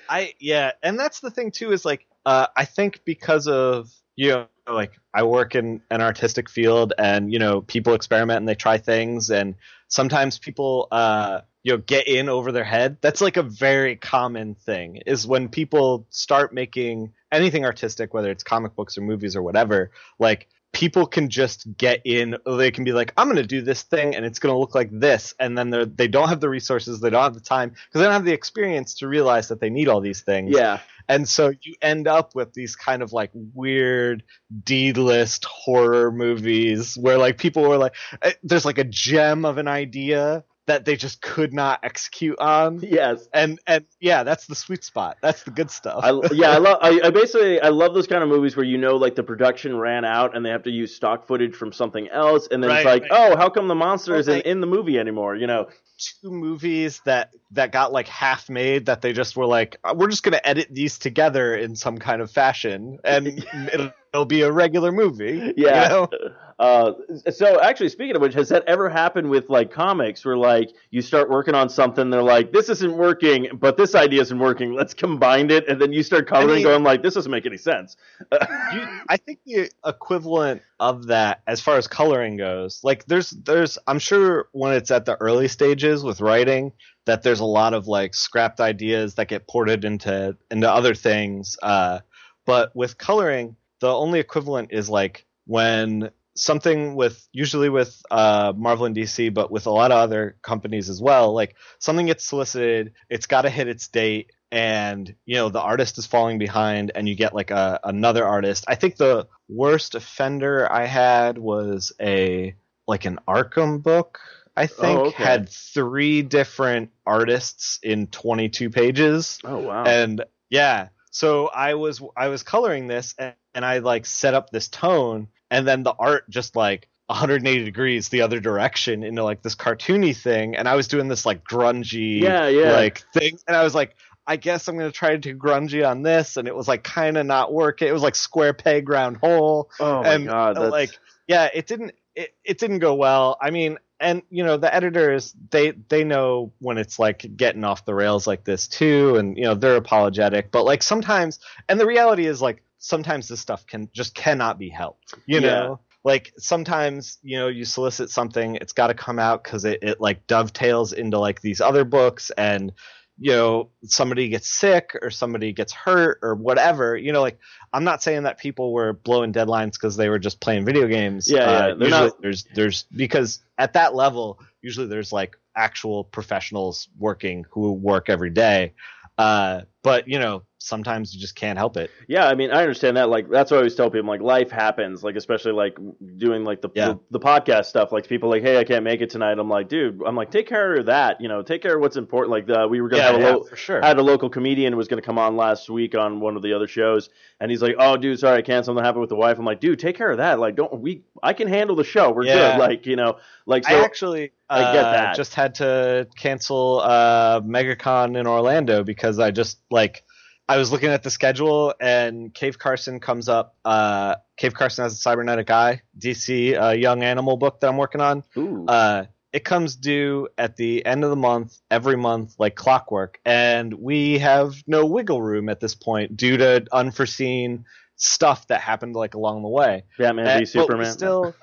I yeah, and that's the thing too is like uh I think because of you know like I work in an artistic field and you know people experiment and they try things and sometimes people uh you know get in over their head. That's like a very common thing is when people start making anything artistic whether it's comic books or movies or whatever, like people can just get in they can be like i'm going to do this thing and it's going to look like this and then they're they don't have the resources they don't have the time because they don't have the experience to realize that they need all these things. Yeah, and so you end up with these kind of like weird d-list horror movies where like people were like eh, there's like a gem of an idea that they just could not execute on yes. and and yeah that's the sweet spot that's the good stuff I, yeah, I love. I, I basically I love those kind of movies where you know like the production ran out and they have to use stock footage from something else, and then it's like, right. oh, how come the monster Well, isn't like- in the movie anymore? You know? Two movies that that got like half made that they just were like "Uh, we're just going to edit these together in some kind of fashion and it'll, it'll be a regular movie Yeah. you know? Uh, so actually, speaking of which, has that ever happened with like comics where like you start working on something, they're like, this isn't working, but this idea isn't working. Let's combine it, and then you start coloring, mean- going like, this doesn't make any sense. you, I think the equivalent of that, as far as coloring goes, like there's there's I'm sure when it's at the early stages with writing that there's a lot of like scrapped ideas that get ported into into other things. Uh, but with coloring, the only equivalent is like when something with usually with uh, Marvel and DC, but with a lot of other companies as well. Like something gets solicited, it's got to hit its date, and you know the artist is falling behind, and you get like a another artist. I think the worst offender I had was a like an Arkham book. I oh, think Oh, okay. had three different artists in 22 pages Oh wow. and yeah so i was i was coloring this and, and i like set up this tone and then the art just like 180 degrees the other direction into like this cartoony thing and i was doing this like grungy Yeah, yeah. like thing and i was like i guess i'm gonna try to do grungy on this and it was like kind of not working it was like square peg round hole oh my and god. Uh, that's... like yeah it didn't it, it didn't go well i mean and you know the editors they they know when it's like getting off the rails like this too and you know they're apologetic but like sometimes and the reality is like sometimes this stuff can just cannot be helped you Yeah. know like sometimes you know you solicit something it's got to come out because it, it like dovetails into like these other books and you know somebody gets sick or somebody gets hurt or whatever you know like i'm not saying that people were blowing deadlines because they were just playing video games Yeah, yeah, Uh, they're usually not- there's there's because at that level usually there's like actual professionals working who work every day. Uh but you know sometimes you just can't help it Yeah, I mean, I understand that. Like, that's what I always tell people. Like, life happens. Like, especially like doing like the Yeah. the, the podcast stuff. Like, people like, hey, I can't make it tonight. I'm like, dude, I'm like, take care of that. You know, take care of what's important. Like, the, we were gonna have a lo- for sure had a local comedian who was going to come on last week on one of the other shows, and he's like, "Oh, dude, sorry, I can't. Something happened with the wife." I'm like, "Dude, take care of that. Like, don't we? I can handle the show. We're Yeah. good. Like, you know, like so." I actually I get uh, just had to cancel uh, MegaCon in Orlando because I just like I was looking at the schedule, and Cave Carson comes up. Uh, Cave Carson has a cybernetic eye, DC uh, young animal book that I'm working on. Ooh. Uh, it comes due at the end of the month, every month, like clockwork, and we have no wiggle room at this point due to unforeseen stuff that happened like along the way. Batman Uh, v but we Superman. still,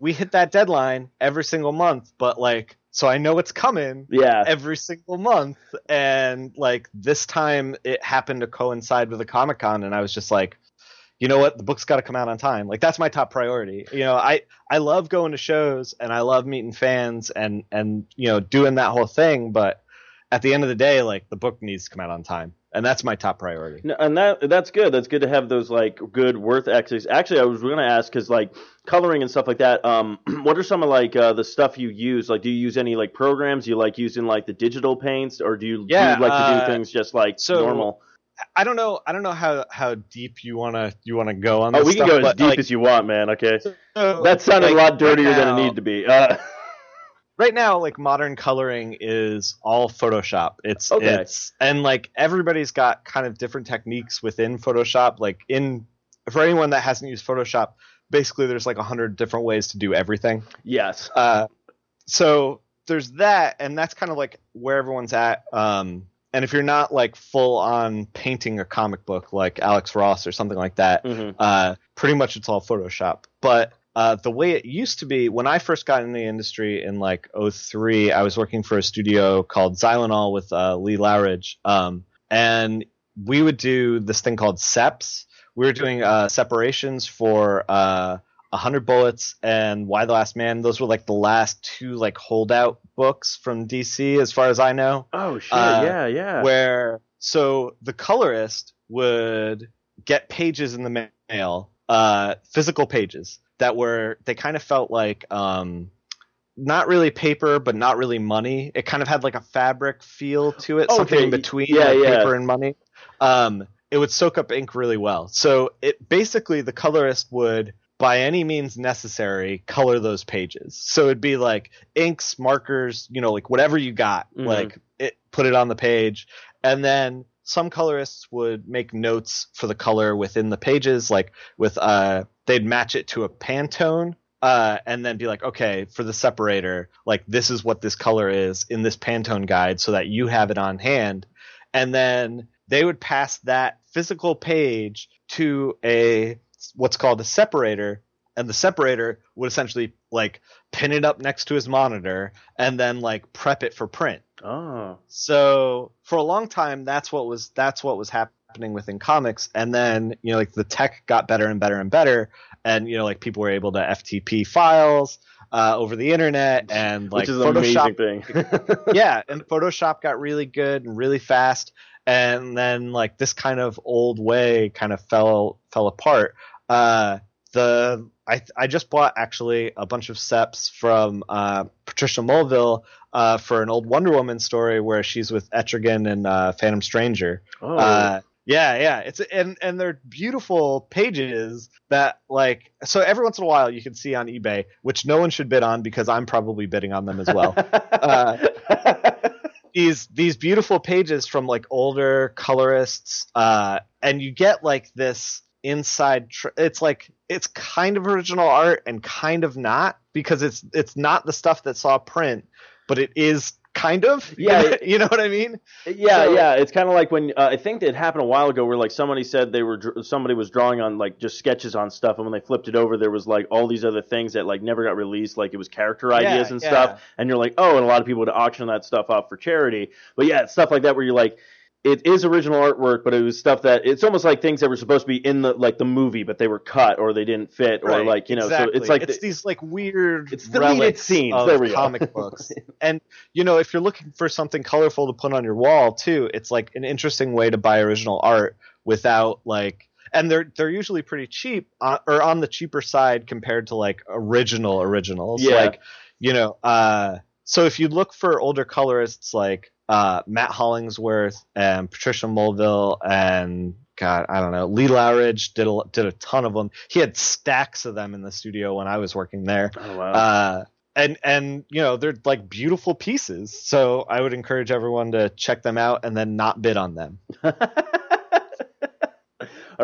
we hit that deadline every single month, but like, so I know it's coming yeah. every single month, and like this time it happened to coincide with a Comic Con, and I was just like, you know what, the book's got to come out on time. Like that's my top priority. You know, I I love going to shows and I love meeting fans and and you know doing that whole thing, but at the end of the day, like the book needs to come out on time, and that's my top priority. No, and that that's good. That's good to have those like good worth access. Actually, I was going to ask because like coloring and stuff like that. Um, what are some of like uh, the stuff you use? Like, do you use any like programs? You like using like the digital paints, or do you, Yeah, do you like to uh, do things just like so normal? I don't know. I don't know how how deep you wanna you wanna go on. Oh, we can stuff, go as deep like, as you want, man. Okay, so, that sounded like, a lot dirtier right than it now- needed to be. Uh, right now like modern coloring is all photoshop it's Okay. it's and like everybody's got kind of different techniques within photoshop like in for anyone that hasn't used photoshop basically there's like a hundred different ways to do everything yes. uh, so there's that and that's kind of like where everyone's at um, and if you're not like full on painting a comic book like alex ross or something like that hmm uh, pretty much it's all Photoshop. But uh, the way it used to be when I first got in the industry in like 03, I was working for a studio called Zylonol with uh, Lee Loughridge. Um, and we would do this thing called SEPs. We were doing uh, separations for uh, 100 Bullets and Y the Last Man. Those were like the last two like holdout books from DC, as far as I know Oh shit! Uh, yeah, yeah. where so the colorist would get pages in the mail, uh, physical pages that were they kind of felt like um, not really paper, but not really money. It kind of had like a fabric feel to it, something in between yeah, like, yeah. paper and money. Um, it would soak up ink really well. So it basically the colorist would by any means necessary color those pages. So it'd be like inks, markers, you know, like whatever you got, Mhm. like it put it on the page. And then some colorists would make notes for the color within the pages, like with uh they'd match it to a Pantone uh, and then be like, okay, for the separator, like this is what this color is in this Pantone guide, so that you have it on hand, and then they would pass that physical page to a what's called a separator, and the separator would essentially like pin it up next to his monitor and then like prep it for print. oh, So for a long time, that's what was that's what was happening within comics, and then you know like the tech got better and better and better, and you know like people were able to FTP files uh, over the internet, and like which is Photoshop amazing thing. yeah, and Photoshop got really good and really fast, and then like this kind of old way kind of fell fell apart. Uh, the I I just bought actually a bunch of seps from uh, Patricia Mulvihill uh, for an old Wonder Woman story where she's with Etrigan and uh, Phantom Stranger. oh, Uh, yeah, yeah. It's and and they're beautiful pages that like so every once in a while you can see on eBay, which no one should bid on because I'm probably bidding on them as well. uh, these these beautiful pages from like older colorists, uh, and you get like this inside. Tr- it's like it's kind of original art and kind of not because it's it's not the stuff that saw print, but it is kind of. Yeah. you know what I mean. Yeah, So- yeah. It's kind of like when uh, I think it happened a while ago, where like somebody said they were somebody was drawing on like just sketches on stuff, and when they flipped it over, there was like all these other things that like never got released, like it was character ideas Yeah, and yeah. stuff, and you're like, oh, and a lot of people would auction that stuff off for charity. But yeah, it's stuff like that where you're like. It is original artwork, but it was stuff that it's almost like things that were supposed to be in the like the movie, but they were cut or they didn't fit, or Right, like you know. exactly. So it's like it's the- these like weird It's deleted scenes. of There we go. comic books. and you know, if you're looking for something colorful to put on your wall too, it's like an interesting way to buy original art without like and they're they're usually pretty cheap uh, or on the cheaper side compared to like original originals Yeah. like you know uh so if you look for older colorists like uh Matt Hollingsworth and Patricia Mulvihill and God, I don't know. Lee Loughridge did a did a ton of them. He had stacks of them in the studio when I was working there. oh wow. Uh, and and you know they're like beautiful pieces. So I would encourage everyone to check them out and then not bid on them. All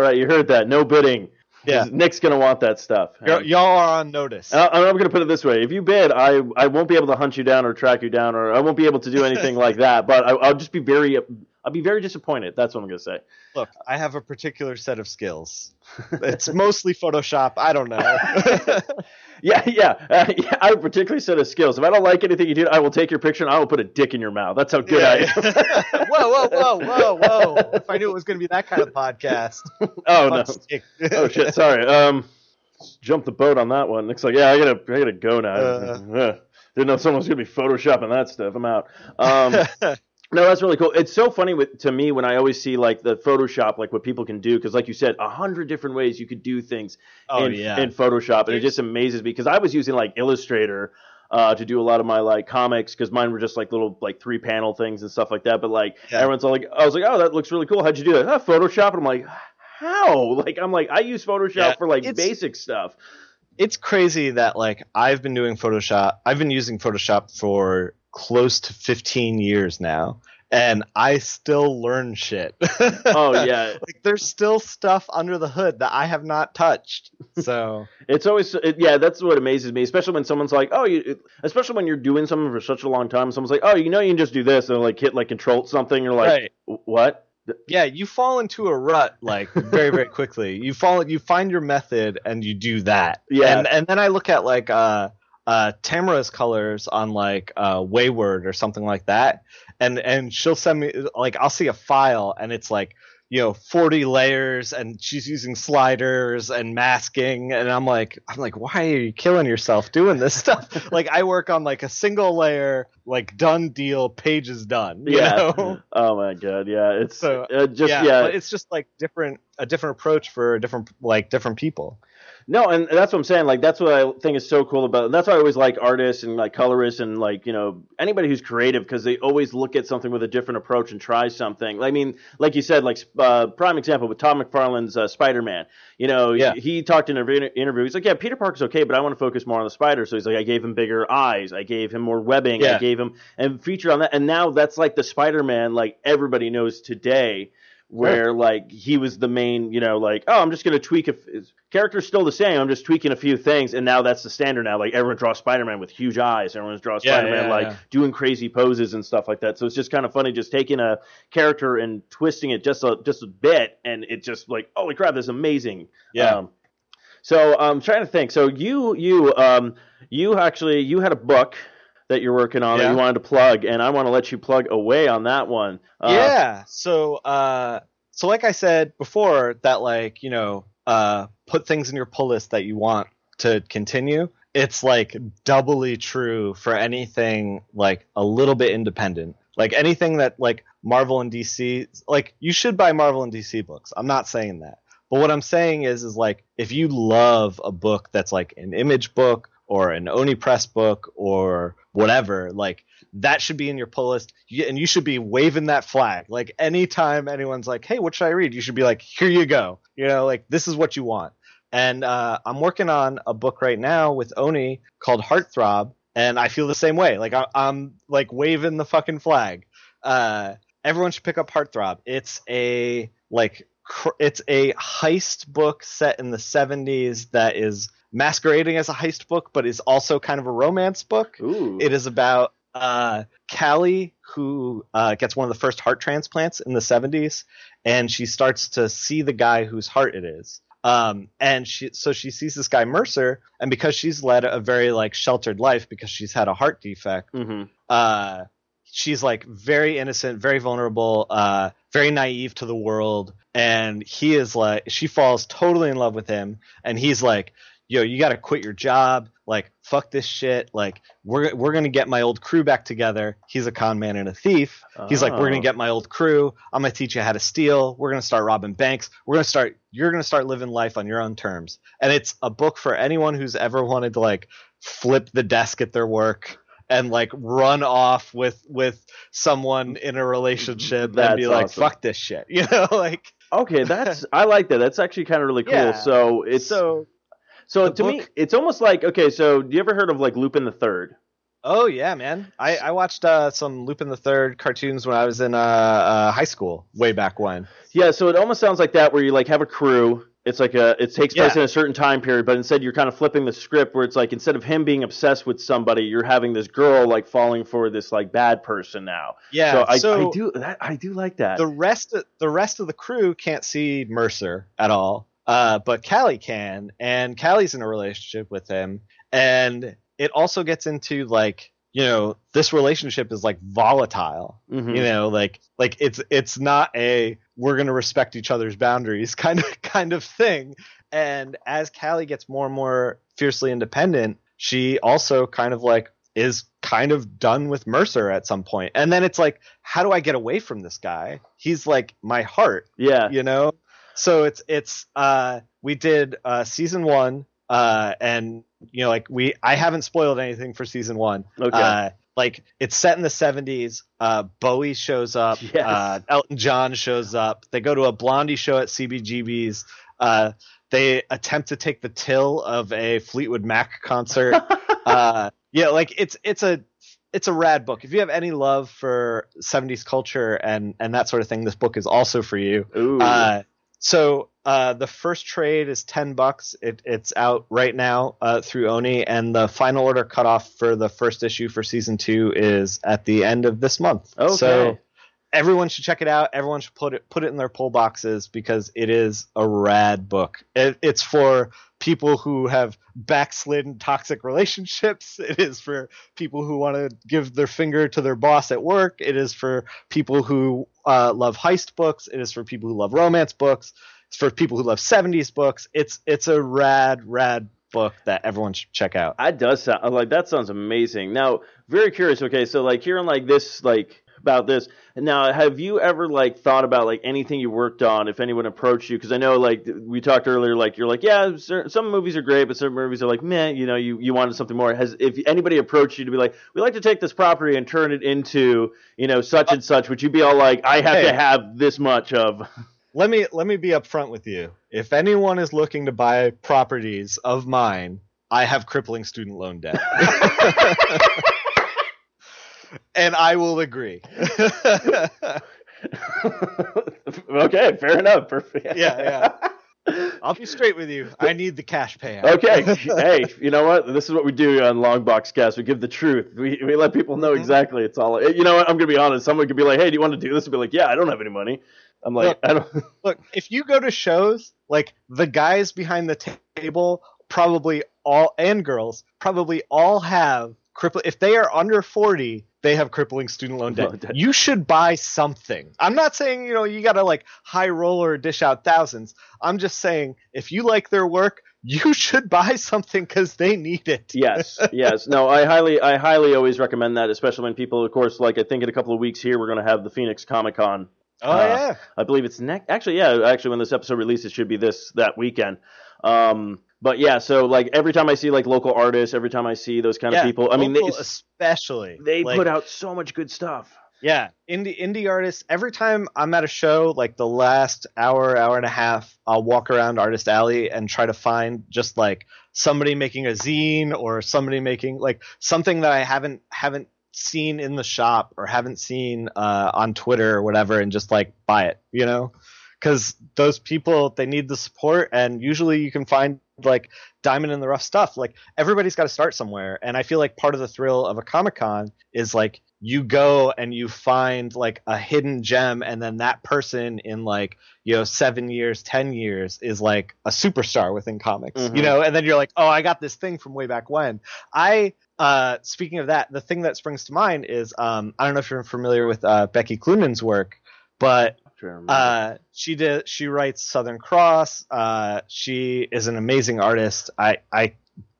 right, you heard that. No bidding. Yeah. Nick's gonna want that stuff. Y'all y'all are on notice. Uh, I'm gonna put it this way: if you bid, I I won't be able to hunt you down or track you down, or I won't be able to do anything like that. But I, I'll just be very, I'll be very disappointed. That's what I'm gonna say. Look, I have a particular set of skills. It's mostly Photoshop. I don't know. Yeah, yeah, uh, yeah. I have a particular set of skills. If I don't like anything you do, I will take your picture and I will put a dick in your mouth. That's how good I am. whoa, whoa, whoa, whoa, whoa! If I knew it was going to be that kind of podcast. oh no. Oh shit. Sorry. Um, jump the boat on that one. Looks like, yeah, I gotta, I gotta go now. Uh. Didn't know someone was gonna be photoshopping that stuff. I'm out. Um. No, that's really cool. It's so funny with, to me when I always see like the Photoshop, like what people can do, because like you said, a hundred different ways you could do things oh in, yeah. in Photoshop, and it just amazes me because I was using like Illustrator uh, to do a lot of my like comics because mine were just like little like three panel things and stuff like that. But like Yeah. everyone's all like, I was like, oh, that looks really cool. How'd you do that? Ah, Photoshop. And I'm like, how? Like I'm like I use Photoshop Yeah, for like basic stuff. it's crazy that like I've been doing Photoshop. I've been using Photoshop for close to 15 years now, and I still learn shit. Oh yeah, like there's still stuff under the hood that I have not touched. So It's always it, yeah. That's what amazes me, especially when someone's like, "Oh, you," especially when you're doing something for such a long time. Someone's like, "Oh, you know, you can just do this," and like hit like control something. You're like, right. "What?" Yeah, you fall into a rut like very very quickly. You fall you find your method and you do that. Yeah. And and then I look at like uh uh Tamra's colors on like uh Wayward or something like that. And and she'll send me like I'll see a file and it's like you know 40 layers and she's using sliders and masking and I'm like I'm like why are you killing yourself doing this stuff like I work on like a single layer like done deal pages done you Yeah. know? Oh my god, yeah. It's So, uh, just yeah, yeah. it's just like different a different approach for different like different people. No, and that's what I'm saying. Like that's what I think is so cool about. and That's why I always like artists and like colorists and like you know anybody who's creative because they always look at something with a different approach and try something. I mean, like you said, like uh, prime example with Todd McFarlane's uh, Spider-Man. You know, Yeah. he talked in an interview. He's like, yeah, Peter Parker's okay, but I want to focus more on the spider. So he's like, I gave him bigger eyes, I gave him more webbing, I gave him and feature on that. And now that's like the Spider-Man like everybody knows today. Where like he was the main, you know, like oh, I'm just gonna tweak a f- his character's still the same. I'm just tweaking a few things, and now that's the standard now. Like everyone draws Spider-Man with huge eyes. Everyone draws Yeah, Spider-Man yeah, like yeah. doing crazy poses and stuff like that. So it's just kind of funny, just taking a character and twisting it just a just a bit, and it just like holy crap, this is amazing. Yeah. Um, so I'm trying to think. So you you um you actually you had a book that you're working on that you wanted to plug, and I want to let you plug away on that one. Uh, yeah. So uh so like I said before that like, you know, uh put things in your pull list that you want to continue. It's like doubly true for anything like a little bit independent. Like anything that like Marvel and DC like you should buy Marvel and DC books. I'm not saying that. But what I'm saying is is like if you love a book that's like an image book or an Oni Press book or whatever, like that should be in your pull list. And you should be waving that flag. Like anytime anyone's like, "Hey, what should I read?" You should be like, "Here you go." You know, like this is what you want. And uh, I'm working on a book right now with Oni called Heartthrob, and I feel the same way. Like I, I'm like waving the fucking flag. Uh, everyone should pick up Heartthrob. It's a like cr- it's a heist book set in the 70s that is masquerading as a heist book, but is also kind of a romance book. Ooh. It is about uh, Callie, who uh, gets one of the first heart transplants in the 70s, and she starts to see the guy whose heart it is. Um, and she, so she sees this guy Mercer, and because she's led a very like sheltered life because she's had a heart defect, hmm uh, she's like very innocent, very vulnerable, uh, very naive to the world, and he is like she falls totally in love with him, and he's like, "Yo, you got to quit your job, like fuck this shit, like we're we're gonna get my old crew back together." He's a con man and a thief. He's like, "We're gonna Oh. get my old crew. I'm gonna teach you how to steal. We're gonna start robbing banks. We're gonna start. You're gonna start living life on your own terms." And it's a book for anyone who's ever wanted to like flip the desk at their work and like run off with with someone in a relationship That's and be like awesome. fuck this shit you know like Okay, that's I like that. That's actually kind of really cool. Yeah. So it's so so the to me, it's almost like okay. So do you ever heard of like Lupin the Third? Oh yeah, man. I, I watched uh, some Lupin the Third cartoons when I was in uh, uh, high school, way back when. Yeah, so it almost sounds like that where you like have a crew. It's like a it takes place Yeah. in a certain time period, but instead you're kind of flipping the script where it's like instead of him being obsessed with somebody, you're having this girl like falling for this like bad person now. Yeah. so I, so I do that I do like that. the rest of, the rest of the crew can't see Mercer at all. Uh, but Callie can, and Callie's in a relationship with him, and it also gets into like you know this relationship is like volatile. Mhm. You know, like like it's it's not a we're gonna respect each other's boundaries kind of kind of thing. And as Callie gets more and more fiercely independent, she also kind of like is kind of done with Mercer at some point. And then it's like, how do I get away from this guy? He's like my heart, Yeah. you know? So it's it's uh we did uh season one, uh and you know, like we I haven't spoiled anything for season one. Okay. Uh like it's set in the 70s. Uh, Bowie shows up. Yes. Uh, Elton John shows up. They go to a Blondie show at CBGB's. Uh, they attempt to take the till of a Fleetwood Mac concert. uh, yeah, like it's it's a it's a rad book. If you have any love for 70s culture and and that sort of thing, this book is also for you. Ooh. Uh, so uh, the first trade is ten bucks. It, it's out right now uh, through Oni, and the final order cutoff for the first issue for season two is at the end of this month. okay. So everyone should check it out. Everyone should put it put it in their pull boxes because it is a rad book. It, it's for people who have backslidden toxic relationships. It is for people who want to give their finger to their boss at work. It is for people who uh, love heist books. It is for people who love romance books. It's for people who love 70s books. It's it's a rad rad book that everyone should check out. That does sound like that sounds amazing. Now, very curious. Okay, so like hearing like this, like about this. Now, have you ever like thought about like anything you worked on? If anyone approached you, because I know like we talked earlier, like you're like, yeah, some movies are great, but some movies are like, man, you know, you you wanted something more. Has if anybody approached you to be like, we like to take this property and turn it into, you know, such and such, would you be all like, I have Hey. to have this much of? let me let me be upfront with you. If anyone is looking to buy properties of mine, I have crippling student loan debt. and I will agree. okay, fair enough. Perfect. Yeah, yeah. I'll be straight with you. I need the cash payout. Okay. hey, you know what? This is what we do on Longbox Cast. We give the truth. We, we let people know Mhm. exactly. It's all. You know what? I'm gonna be honest. Someone could be like, "Hey, do you want to do this?" And be like, "Yeah, I don't have any money." I'm like, Look. I don't. Look, if you go to shows, like the guys behind the table probably all and girls probably all have cripple if they are under 40 they have crippling student loan debt. debt. You should buy something. I'm not saying, you know, you got to like high roller dish out thousands. I'm just saying if you like their work, you should buy something cuz they need it. yes, yes. No, I highly, I highly always recommend that, especially when people, of course, like I think in a couple of weeks here, we're gonna have the Phoenix Comic Con. Oh Uh, yeah. I believe it's next. Actually, yeah. Actually, when this episode releases, it should be this that weekend. Um, but yeah, so like every time I see like local artists, every time I see those kind yeah, of people, I mean, they, especially they like, put out so much good stuff. Yeah, indie indie artists. Every time I'm at a show, like the last hour, hour and a half, I'll walk around Artist Alley and try to find just like somebody making a zine or somebody making like something that I haven't haven't seen in the shop or haven't seen uh, on Twitter or whatever, and just like buy it, you know, because those people they need the support, and usually you can find like diamond in the rough stuff. Like everybody's got to start somewhere, and I feel like part of the thrill of a Comic Con is like you go and you find like a hidden gem and then that person in like you know seven years ten years is like a superstar within comics Mhm. you know and then you're like oh i got this thing from way back when i uh speaking of that the thing that springs to mind is um i don't know if you're familiar with uh becky Cloonan's work but uh, she did. She writes Southern Cross. Uh, she is an amazing artist. I I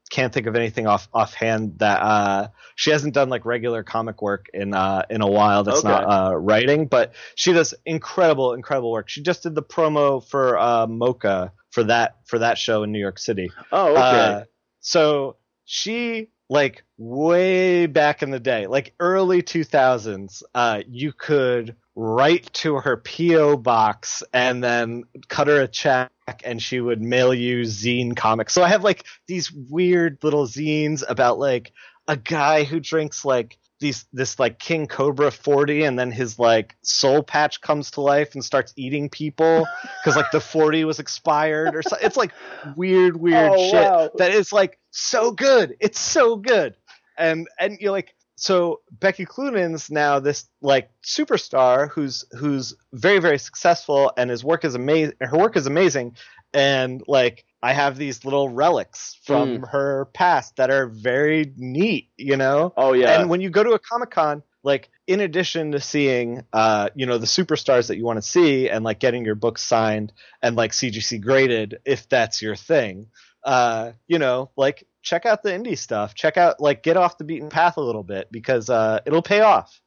can't think of anything off offhand that uh, she hasn't done like regular comic work in uh, in a while. That's Okay. not uh, writing, but she does incredible incredible work. She just did the promo for uh, MoCCA for that for that show in New York City. oh, okay. Uh, so she like way back in the day, like early 2000s, uh, you could write to her PO box and then cut her a check and she would mail you zine comics. So I have like these weird little zines about like a guy who drinks like these this like King Cobra 40 and then his like soul patch comes to life and starts eating people because like the 40 was expired or so it's like weird weird Oh, shit wow. that is like so good it's so good and and you're like so Becky Cloonan's now this like superstar who's who's very very successful and his work is amazing her work is amazing. And like I have these little relics from her past that are very neat you know? Oh yeah. and when you go to a Comic Con, like in addition to seeing, uh, you know, the superstars that you want to see and like getting your books signed and like CGC graded, if that's your thing, uh, you know, like check out the indie stuff. Check out like get off the beaten path a little bit because uh, it'll pay off.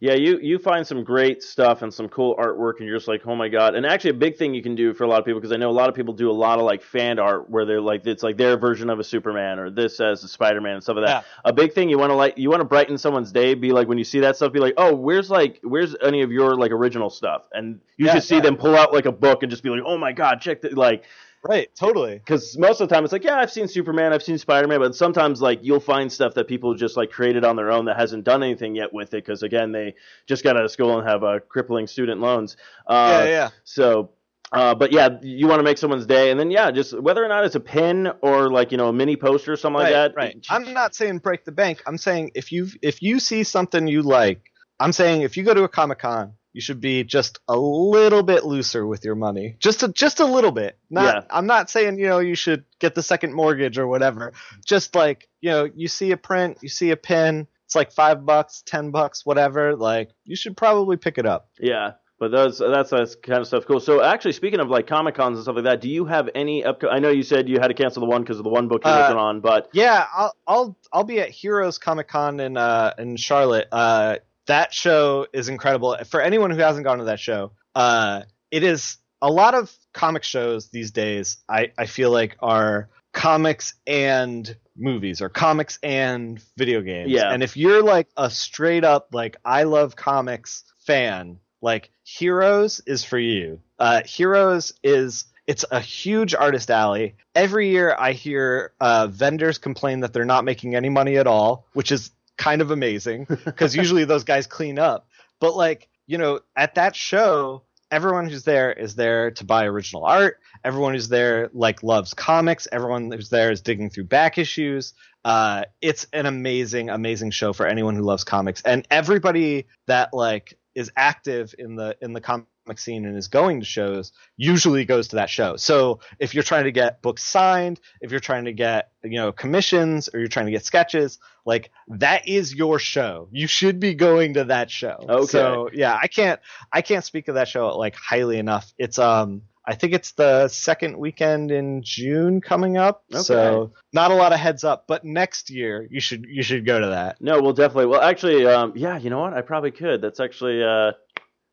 Yeah, you you find some great stuff and some cool artwork, and you're just like, oh my god! And actually, a big thing you can do for a lot of people because I know a lot of people do a lot of like fan art where they're like it's like their version of a Superman or this as a Spider-Man and stuff like that. Yeah. A big thing you want to like you want to brighten someone's day. Be like when you see that stuff, be like, oh, where's like where's any of your like original stuff? And you Yeah, just see yeah. them pull out like a book and just be like, oh my god, check that! Like Right, totally. because most of the time it's like, yeah, I've seen Superman, I've seen Spider Man, but sometimes like you'll find stuff that people just like created on their own that hasn't done anything yet with it because again they just got out of school and have uh, crippling student loans. Uh, yeah, yeah. So, uh, but yeah, you want to make someone's day, and then yeah, just whether or not it's a pin or like you know a mini poster or something right, like that. Right. I'm not saying break the bank. I'm saying if you if you see something you like, I'm saying if you go to a Comic Con, you should be just a little bit looser with your money. Just a just a little bit. Not Yeah. I'm not saying, you know, you should get the second mortgage or whatever. Just like, you know, you see a print, you see a pin, it's like 5 bucks, 10 bucks, whatever, like you should probably pick it up. Yeah. But those that's that's kind of stuff cool. So actually, speaking of like comic cons and stuff like that, do you have any up? I know you said you had to cancel the one because of the one book you're Uh, working on, but Yeah, I'll I'll I'll be at Heroes Comic Con in uh in Charlotte. Uh that show is incredible. For anyone who hasn't gone to that show, uh it is a lot of comic shows these days I, I feel like are comics and movies or comics and video games. Yeah. And if you're like a straight up like I love comics fan, like Heroes is for you. Uh Heroes is it's a huge artist alley. Every year I hear uh, vendors complain that they're not making any money at all, which is kind of amazing because usually those guys clean up. But like, you know, at that show, everyone who's there is there to buy original art. Everyone who's there like loves comics. Everyone who's there is digging through back issues. Uh, it's an amazing, amazing show for anyone who loves comics. And everybody that like is active in the in the comic scene and is going to shows usually goes to that show. So if you're trying to get books signed, if you're trying to get you know commissions or you're trying to get sketches, like that is your show. You should be going to that show. Okay. So yeah, I can't I can't speak of that show like highly enough. It's um I think it's the second weekend in June coming up. Okay. So not a lot of heads up, but next year you should you should go to that. No, well, definitely. Well, actually, um, yeah, you know what? I probably could. That's actually, uh,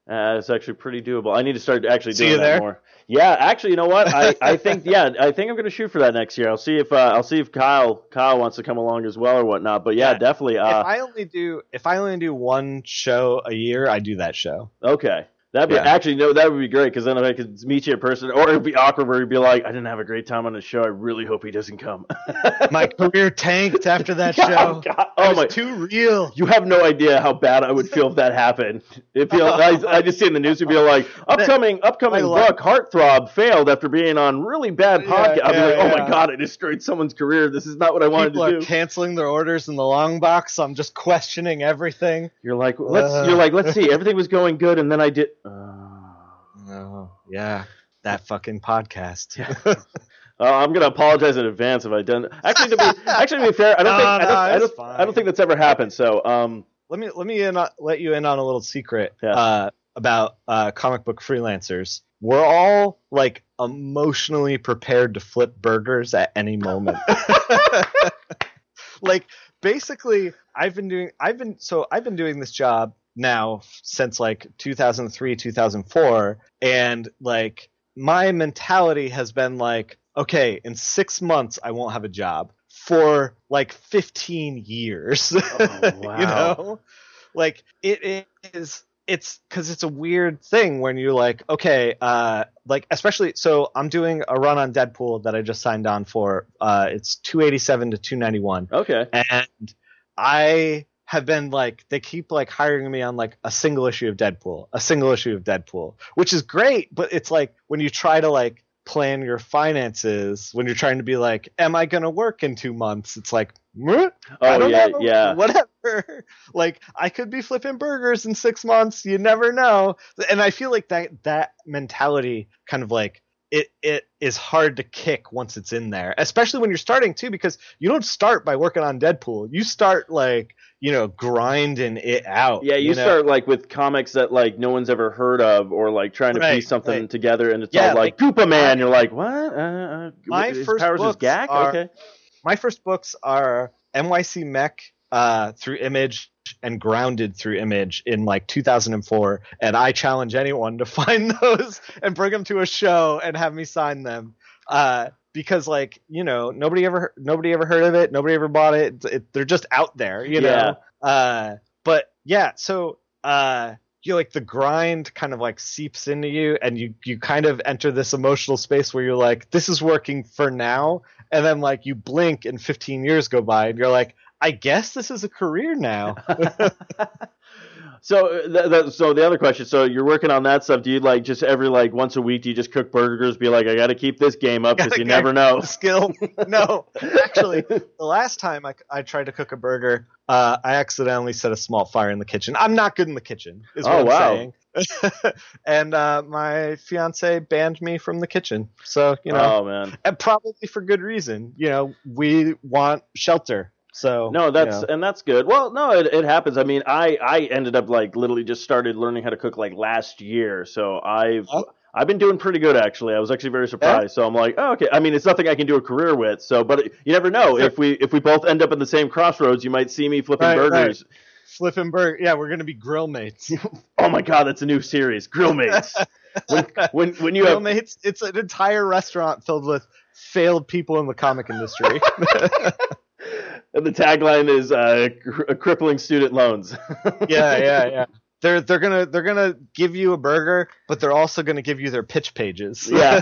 uh, it's actually pretty doable. I need to start actually See doing you that there? more. Yeah, actually, you know what? I, I think, yeah, I think I'm going to shoot for that next year. I'll see if, uh, I'll see if Kyle, Kyle wants to come along as well or whatnot. But yeah, Yeah. definitely. if Uh, I only do if I only do one show a year, I do that show. okay. That'd be Yeah. actually no, that would be great because then if I could meet you in person, or it'd be awkward where you'd be like, "I didn't have a great time on the show. I really hope he doesn't come." My career tanked after that Oh, show. God. It Oh was my! too real. You have no idea how bad I would feel if that happened. If you, I, I just see in the news, it'd be like upcoming upcoming book Heartthrob failed after being on really bad Yeah, podcast. I'd be yeah, like, oh my god, I destroyed someone's career. This is not what I wanted People to are do. canceling their orders in the long box. So I'm just questioning everything. You're like, let's. Uh. You're like, let's see. Everything was going good, and then I did. Uh, Oh yeah, that fucking podcast. uh, I'm gonna apologize in advance if I done. Actually, to be actually to be fair, I don't No, think I don't, I, don't. I don't think that's ever happened. So, um, let me let me in, on- let you in on a little secret Yeah. uh, about uh, comic book freelancers. We're all like emotionally prepared to flip burgers at any moment. like basically, I've been doing I've been so I've been doing this job now since like 2003 2004 and like my mentality has been like okay in 6 months I won't have a job for like 15 years. Oh, wow. you know? Like it is it's because it's a weird thing when you're like okay uh like especially so i'm doing a run on deadpool that i just signed on for uh it's 287 to 291 okay, and I have been like they keep like hiring me on like a single issue of Deadpool, a single issue of Deadpool, which is great, but it's like when you try to like plan your finances, when you're trying to be like, am I going to work in 2 months? It's like, I Oh yeah, know, yeah. whatever. Like I could be flipping burgers in 6 months, you never know. And I feel like that that mentality kind of like it it is hard to kick once it's in there, especially when you're starting too, because you don't start by working on Deadpool. You start like you know grinding it out. Yeah, you, know? start like with comics that like no one's ever heard of, or like trying to Right, piece something right. together, and it's Yeah, all like, like, Koopa Man. You're like, what? Uh, uh, My first powers books are- Okay. My first books are NYC Mech uh, through Image and Grounded through Image in like 2004, and I challenge anyone to find those and bring them to a show and have me sign them. Uh, because like you know nobody ever nobody ever heard of it nobody ever bought it, it they're just out there you know uh but yeah so uh you like the grind kind of like seeps into you and you you kind of enter this emotional space where you're like this is working for now and then like you blink and 15 years go by and you're like i guess this is a career now So, th- th- so the other question. So you're working on that stuff. Do you like just every like once a week? Do you just cook burgers? Be like, I got to keep this game up because you never know. skill no actually the last time I, I tried to cook a burger uh, i accidentally set a small fire in the kitchen i'm not good in the kitchen is what Oh, i'm wow. saying and uh, my fiance banned me from the kitchen so you know oh man. and probably for good reason. You know, we want shelter. So No, that's you know. and that's good. Well, no, it, it happens. I mean, I I ended up like literally just started learning how to cook like last year. So I've Oh. I've been doing pretty good actually. I was actually very surprised. So I'm like, oh, okay. I mean, it's nothing I can do a career with. So, but you never know if we if we both end up in the same crossroads, you might see me flipping Right, right. burgers. flipping burger. Yeah, we're gonna be grill mates. Oh my god, that's a new series, Grill Mates. when when when you grill have mates. It's an entire restaurant filled with failed people in the comic industry. and the tagline is uh, cr- crippling student loans. yeah, yeah, yeah. They're they're gonna they're gonna give you a burger, but they're also gonna give you their pitch pages. Yeah.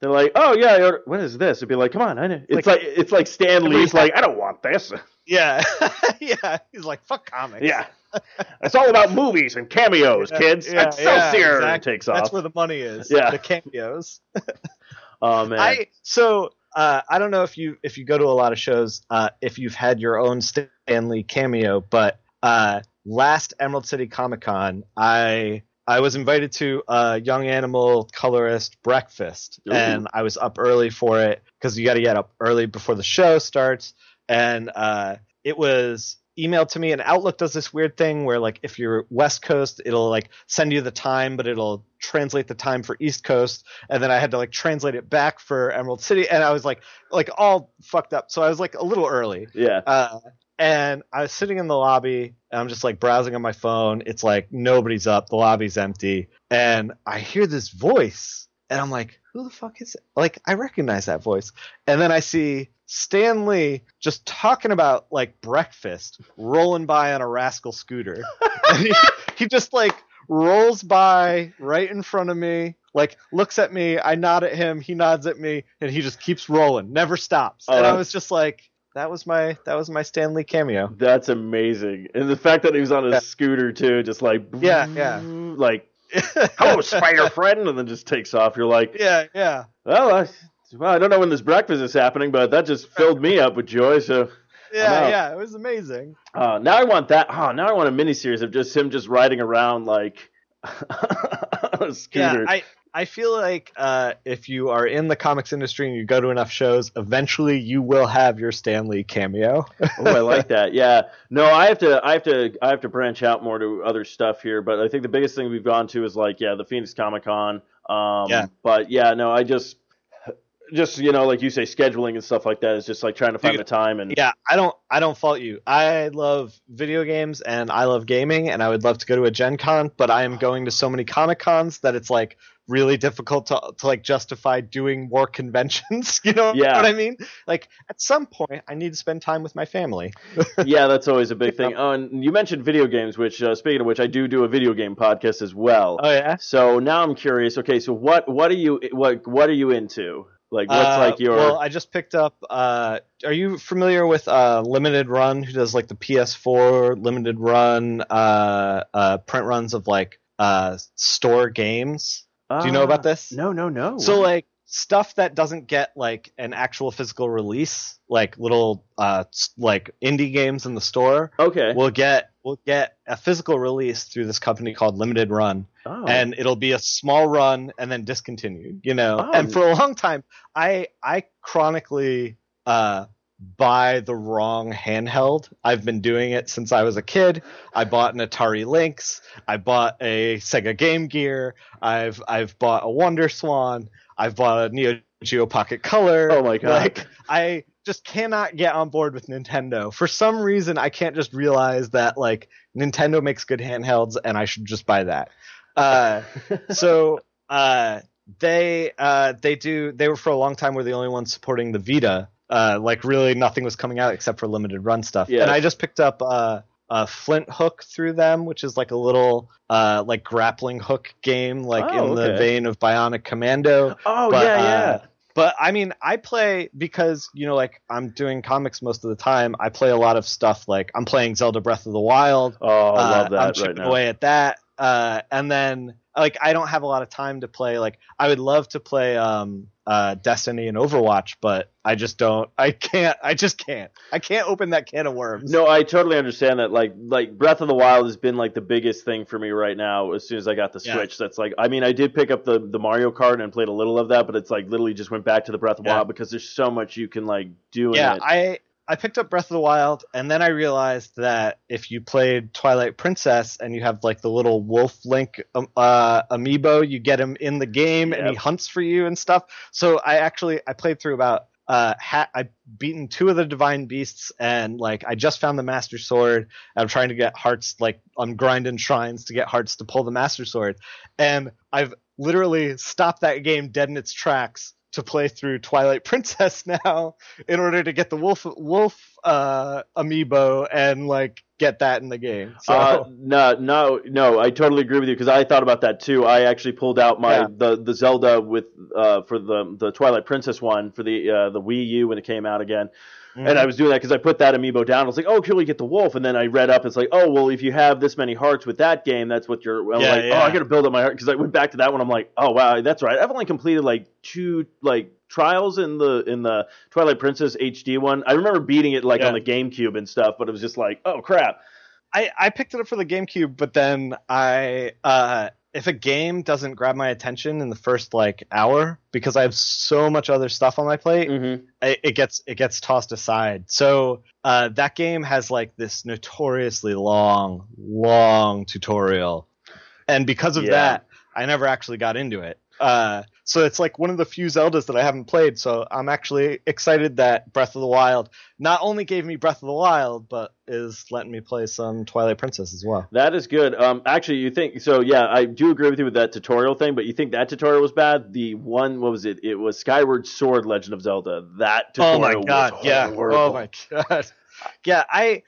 They're like, oh yeah, what is this? It'd be like, come on, I know. It's like, it's like Stan Lee's like, I don't want this. yeah, yeah. He's like, fuck comics. Yeah, it's all about movies and cameos, Yeah, kids. yeah, Excelsior yeah, exactly. takes That's where the money is. Yeah. the cameos. oh man, I so uh, I don't know if you if you go to a lot of shows uh, if you've had your own Stan Lee cameo, but uh, last Emerald City Comic Con, I I was invited to a Young Animal colorist breakfast, Ooh. and I was up early for it because you got to get up early before the show starts, and uh, it was emailed to me and outlook does this weird thing where like if you're west coast it'll like send you the time but it'll translate the time for east coast. And then I had to like translate it back for Emerald City, and I was like, like all fucked up. So I was like a little early, yeah, uh, and I was sitting in the lobby, and I'm just like browsing on my phone. It's like nobody's up, the lobby's empty, and I hear this voice, and I'm like, who the fuck is it? Like I recognize that voice, and then I see Stan Lee just talking about like breakfast, rolling by on a rascal scooter. and he, he just like rolls by right in front of me, like looks at me. I nod at him. He nods at me, and he just keeps rolling, never stops. Oh, and I was just like, that was my that was my Stan Lee cameo. that's amazing. And the fact that he was on a Yeah. scooter too, just like Yeah, yeah. like hello, spider friend, and then just takes off. You're like, yeah, yeah. well, I, well, I don't know when this breakfast is happening, but that just filled me up with joy. So. Yeah, yeah, it was amazing. Uh, now I want that. Oh, now I want a miniseries of just him just riding around like on a scooter. Yeah, I I feel like uh, if you are in the comics industry and you go to enough shows, eventually you will have your Stan Lee cameo. oh, I like that. Yeah. No, I have to. I have to. I have to branch out more to other stuff here. But I think the biggest thing we've gone to is like, yeah, the Phoenix Comic Con. Um, Yeah. But yeah, no, I just, just you know, like you say, scheduling and stuff like that is just like trying to find Dude, the time and. yeah, I don't I don't fault you. I love video games and I love gaming and I would love to go to a Gen Con, but I am going to so many Comic Cons that it's like really difficult to to like justify doing more conventions. You know Yeah. what I mean? Like at some point I need to spend time with my family. yeah, that's always a big thing. Oh, and you mentioned video games, which uh, speaking of which, I do do a video game podcast as well. Oh yeah. So now I'm curious. Okay, so what what are you what what are you into? Like, what's Uh, like your? Well, I just picked up. Uh, are you familiar with uh, Limited Run, who does like the PS4 Limited Run uh, uh, print runs of like uh, store games? Do you know about Uh, this? No, no, no. So like stuff that doesn't get like an actual physical release, like little uh, like indie games in the store, okay. will get will get a physical release through this company called Limited Run oh. and it'll be a small run and then discontinued you know Oh. and for a long time i i chronically uh buy the wrong handheld. I've been doing it since i was a kid. I bought an atari lynx. I bought a sega game gear. I've i've bought a wonder swan. I've bought a neo geo pocket color. Oh my God. like i just cannot get on board with nintendo. For some reason i can't just realize that like nintendo makes good handhelds and i should just buy that. Uh so uh they uh they do they were for a long time were the only ones supporting the vita uh like really nothing was coming out except for limited run stuff Yeah. and i just picked up uh a Flinthook through them which is like a little uh like grappling hook game like Oh, in the vein of bionic commando oh but, yeah, yeah. uh, but I mean, I play because you know, like I'm doing comics most of the time. I play a lot of stuff. Like I'm playing Zelda Breath of the Wild. oh, I Uh, love I'm that right chipping now. away at that. Uh, and then like I don't have a lot of time to play. Like I would love to play um, uh, Destiny and Overwatch, but I just don't. I can't. I just can't. I can't open that can of worms. No, I totally understand that. Like, like Breath of the Wild has been like the biggest thing for me right now. As soon as I got the Yeah. Switch, that's like, I mean, I did pick up the the Mario Kart and played a little of that, but it's like literally just went back to the Breath of the Yeah. Wild because there's so much you can like do. yeah, in it. I I picked up Breath of the Wild, and then I realized that if you played Twilight Princess and you have like the little Wolf Link um, uh, amiibo, you get him in the game and he hunts for you and stuff. So I actually I played through about uh ha- I beaten two of the divine beasts and like I just found the master sword. I'm trying to get hearts like I'm grinding shrines to get hearts to pull the master sword, and I've literally stopped that game dead in its tracks to play through Twilight Princess now in order to get the wolf wolf uh amiibo and like get that in the game. So Uh, no, no, no. I totally agree with you because I thought about that too. I actually pulled out my Yeah. the the Zelda with uh for the the Twilight Princess one for the uh the Wii U when it came out again. Mm-hmm. And I was doing that because I put that amiibo down. I was like, "Oh, cool, you get the wolf." And then I read up. It's like, "Oh, well, if you have this many hearts with that game, that's what you're." I'm Yeah, like, yeah. "Oh, I got to build up my heart." Because I went back to that one. I'm like, "Oh, wow, that's right." I've only completed like two like trials in the in the Twilight Princess HD one. I remember beating it like Yeah. on the GameCube and stuff, but it was just like, "Oh crap." I I picked it up for the GameCube, but then I uh if a game doesn't grab my attention in the first like hour because I have so much other stuff on my plate, Mm-hmm. it, it gets it gets tossed aside. So uh, that game has like this notoriously long, long tutorial, and because of Yeah. that, I never actually got into it. Uh, so it's like one of the few Zeldas that I haven't played. So I'm actually excited that Breath of the Wild not only gave me Breath of the Wild, but is letting me play some Twilight Princess as well. That is good. Um, actually, you think so? Yeah, I do agree with you with that tutorial thing. But you think that tutorial was bad? The one, what was it? It was Skyward Sword: Legend of Zelda. That tutorial. Oh my god! was Yeah. horrible. Oh my god. Yeah, I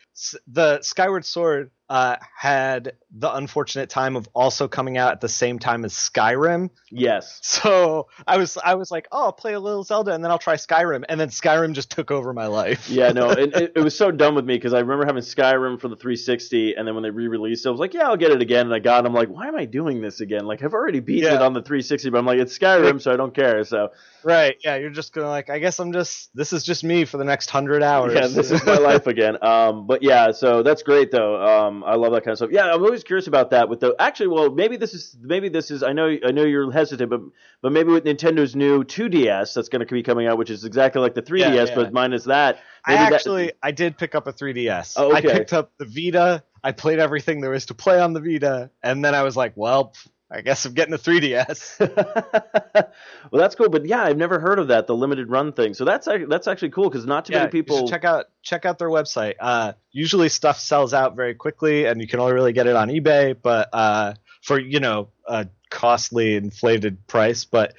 the Skyward Sword uh, had the unfortunate time of also coming out at the same time as Skyrim. Yes. So I was I was like, oh, I'll play a little Zelda and then I'll try Skyrim, and then Skyrim just took over my life. Yeah, no, it, it, it was so dumb with me because I remember having Skyrim for the 360, and then when they re-released it, I was like, "Yeah, I'll get it again." And I got, it, I'm like, "Why am I doing this again? Like, I've already beaten Yeah. it on the 360, but I'm like, it's Skyrim, so I don't care." So, Right? Yeah, you're just gonna like, I guess I'm just this is just me for the next hundred hours. yeah, this is my life again. Um, but yeah, so that's great though. Um, I love that kind of stuff. Yeah, I'm always curious about that. With the actually, well, maybe this is maybe this is. I know I know you're hesitant, but but maybe with Nintendo's new 2DS that's going to be coming out, which is exactly like the 3DS, Yeah, yeah. but minus that. I maybe that- actually I did pick up a 3DS. Oh, I picked up the Vita. I played everything there was to play on the Vita, and then I was like, well, I guess I'm getting a 3DS. well, that's cool, but yeah, I've never heard of that, the limited run thing. So that's that's actually cool because not too yeah, many people. check out check out their website. Uh, usually stuff sells out very quickly, and you can only really get it on eBay, but uh, for you know a costly inflated price. But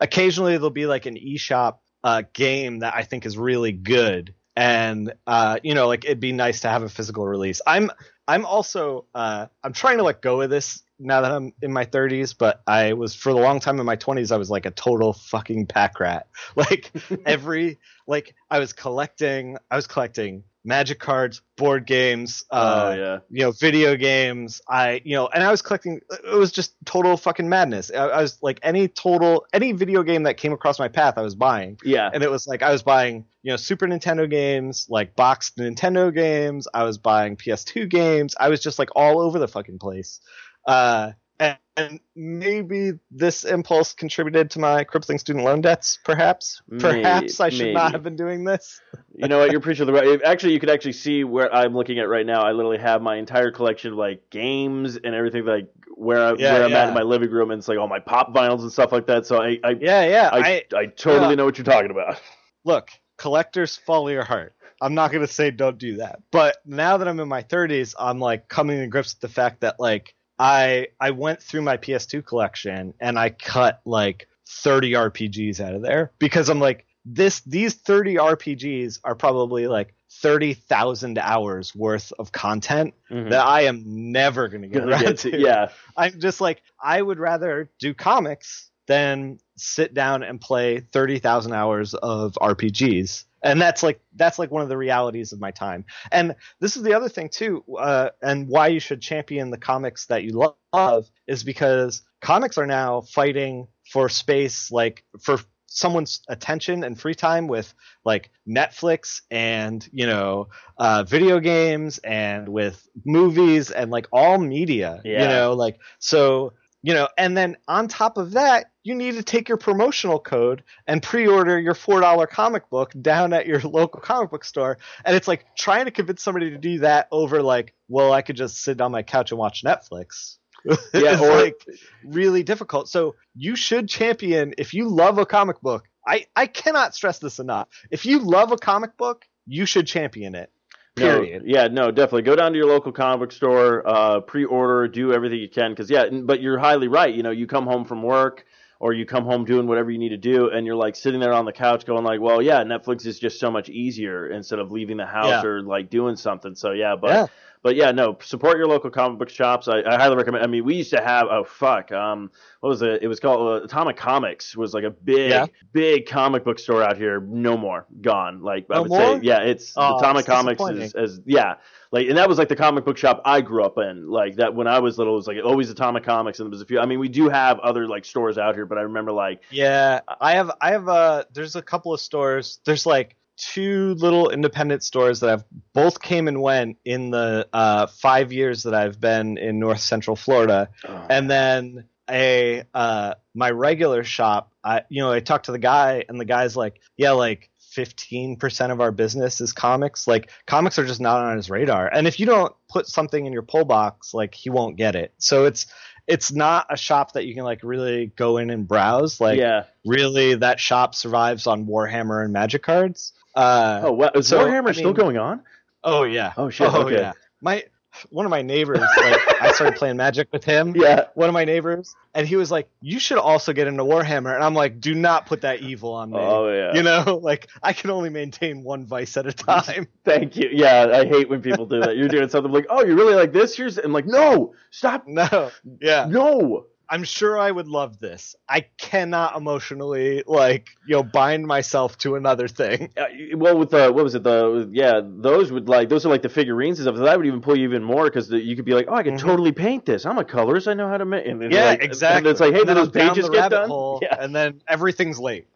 occasionally there'll be like an eShop uh, game that I think is really good, and uh, you know like it'd be nice to have a physical release. I'm I'm also uh, I'm trying to let go of this now that I'm in my 30s, but I was for a long time in my 20s. I was like a total fucking pack rat. Like every like I was collecting. I was collecting magic cards, board games, uh, oh yeah. you know, video games. I, you know, and I was collecting. It was just total fucking madness. I, I was like any total any video game that came across my path, I was buying. Yeah. And it was like I was buying, you know, Super Nintendo games, like boxed Nintendo games. I was buying PS2 games. I was just like all over the fucking place. Uh, and, and maybe this impulse contributed to my crippling student loan debts. Perhaps, perhaps I should maybe. not have been doing this. You know what? You're pretty sure the right. Actually, you could actually see where I'm looking at right now. I literally have my entire collection of like games and everything, like where I, Yeah, where I'm at in my living room, and it's like all my pop vinyls and stuff like that. So I I Yeah, yeah. I, I, I, totally yeah. know what you're talking about. look, collectors follow your heart. I'm not gonna say don't do that, but now that I'm in my 30s, I'm like coming to grips with the fact that like I I went through my PS2 collection and I cut like 30 RPGs out of there because I'm like this these 30 RPGs are probably like 30,000 hours worth of content Mhm. that I am never gonna get Gonna around to. to- yeah, I'm just like I would rather do comics than sit down and play 30,000 hours of RPGs. And that's like that's like one of the realities of my time. And this is the other thing too, uh, and why you should champion the comics that you love is because comics are now fighting for space, like for someone's attention and free time with like Netflix and you know uh, video games and with movies and like all media. You know, like so you know, and then on top of that, you need to take your promotional code and pre-order your four dollar comic book down at your local comic book store. And it's like trying to convince somebody to do that over like, well, I could just sit on my couch and watch Netflix. Yeah, it's or- like really difficult. So you should champion if you love a comic book. I I cannot stress this enough. If you love a comic book, you should champion it. No, yeah, no, definitely. Go down to your local comic book store, uh, pre-order, do everything you can. Because yeah, but you're highly right. You know, you come home from work or you come home doing whatever you need to do, and you're like sitting there on the couch going like, well, yeah, Netflix is just so much easier instead of leaving the house Yeah. or like doing something. So yeah, but Yeah. But yeah, no, support your local comic book shops. I, I highly recommend. I mean, we used to have oh fuck, um, what was it? It was called uh, Atomic Comics. Was like a big Yeah. big comic book store out here. No more, gone. Like I would more? say, yeah, it's Oh, Atomic Comics disappointing. is yeah like and that was like the comic book shop i grew up in like that when i was little it was like always atomic comics and there was a few i mean we do have other like stores out here but i remember like Yeah, I have I have uh there's a couple of stores. There's like two little independent stores that have both came and went in the uh 5 years that I've been in North Central Florida. And then a uh my regular shop, I you know, I talked to the guy and the guy's like, "Yeah, like 15% of our business is comics. Like comics are just not on his radar. And if you don't put something in your pull box, like he won't get it. So it's it's not a shop that you can like really go in and browse. Like yeah really that shop survives on Warhammer and Magic cards. Uh, oh what is so, warhammer I still going on oh yeah. Oh, shit, Oh okay. yeah. My one of my neighbors, like I started playing Magic with him. yeah One of my neighbors, and he was like, "You should also get into Warhammer." And I'm like, "Do not put that evil on me." oh yeah You know, like I can only maintain one vice at a time. thank you yeah i hate when people do that you're doing something like oh you really like this here's i'm like no stop no, yeah. no I'm sure I would love this. I cannot emotionally like you know bind myself to another thing. Uh, well, with the what was it? The yeah, those would like those are like the figurines and stuff. That would even pull you even more because you could be like, oh, I could Mhm. totally paint this. I'm a colorist. I know how to make. And then, Yeah, like, exactly. And it's like, hey, And then those pages the get done? hole, Yeah. and then everything's late.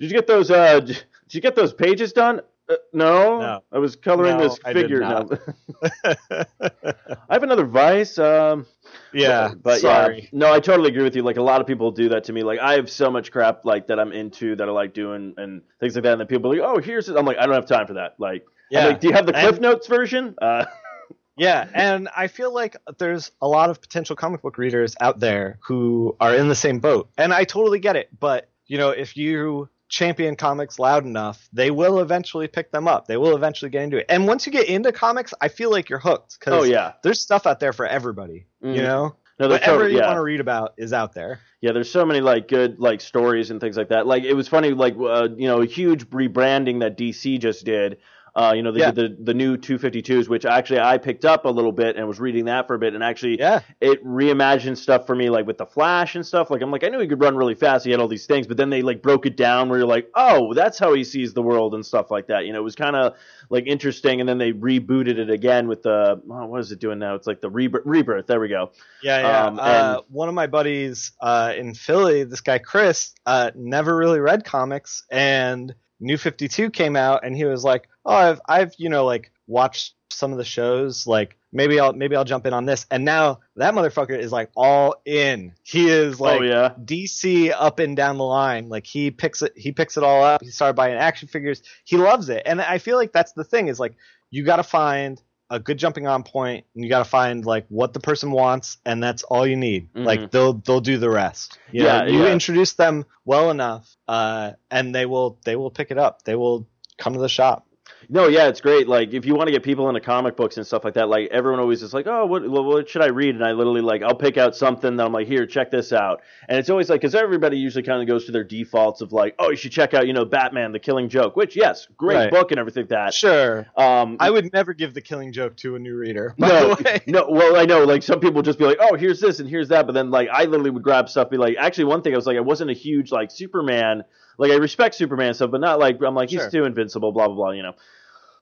Did you get those? Uh, did you get those pages done? Uh, no, No. I was coloring No, this I figure. not. I have another vice. Um, yeah, but sorry. yeah, no, I totally agree with you. Like a lot of people do that to me. Like I have so much crap like that I'm into that I like doing and things like that. And then people are like, oh, here's it. I'm like, I don't have time for that. Like, I'm Yeah. like, do you have the Cliff And- Notes version? Uh, Yeah, and I feel like there's a lot of potential comic book readers out there who are in the same boat. And I totally get it, but you know, if you champion comics loud enough, they will eventually pick them up. They will eventually get into it. And once you get into comics, I feel like you're hooked cuz oh yeah, there's stuff out there for everybody, Mhm. you know? no, Whatever totally, you want to read about is out there. Yeah, there's so many like good like stories and things like that. Like it was funny, like uh, you know, a huge rebranding that DC just did Uh, you know, they Yeah. did the the new 252s, which actually I picked up a little bit and was reading that for a bit, and actually Yeah. it reimagined stuff for me, like with the Flash and stuff. Like I'm like, I knew he could run really fast. He had all these things, but then they like broke it down where you're like, oh, that's how he sees the world and stuff like that. You know, it was kind of like interesting. And then they rebooted it again with the oh, what is it doing now? It's like the rebirth. rebirth. There we go. Yeah, yeah. Um, uh, and- one of my buddies uh, in Philly, this guy Chris, uh, never really read comics, and New Fifty Two came out, and he was like, "Oh, I've, I've, you know, like watched some of the shows, like maybe I'll, maybe I'll jump in on this." And now that motherfucker is like all in. He is oh, like, oh yeah. DC up and down the line. Like he picks it, he picks it all up. He started buying action figures. He loves it, and I feel like that's the thing is like you got to find a good jumping on point, and you got to find like what the person wants, and that's all you need. Mhm. Like they'll they'll do the rest. You Yeah, know, you yeah. introduce them well enough, uh, and they will they will pick it up. They will come to the shop. No, yeah, it's great. Like, if you want to get people into comic books and stuff like that, like everyone always is like, "Oh, what, what, should I read?" And I literally like, I'll pick out something that I'm like, "Here, check this out." And it's always like, because everybody usually kind of goes to their defaults of like, "Oh, you should check out, you know, Batman: The Killing Joke," which, yes, great Right. book and everything like that. Sure. Um, I would never give the Killing Joke to a new reader. No, no. Well, I know. Like some people just be like, "Oh, here's this and here's that," but then like I literally would grab stuff. Be like, actually, one thing I was like, I wasn't a huge like Superman. Like I respect Superman stuff, but not like I'm like he's too invincible. Blah blah blah. You know.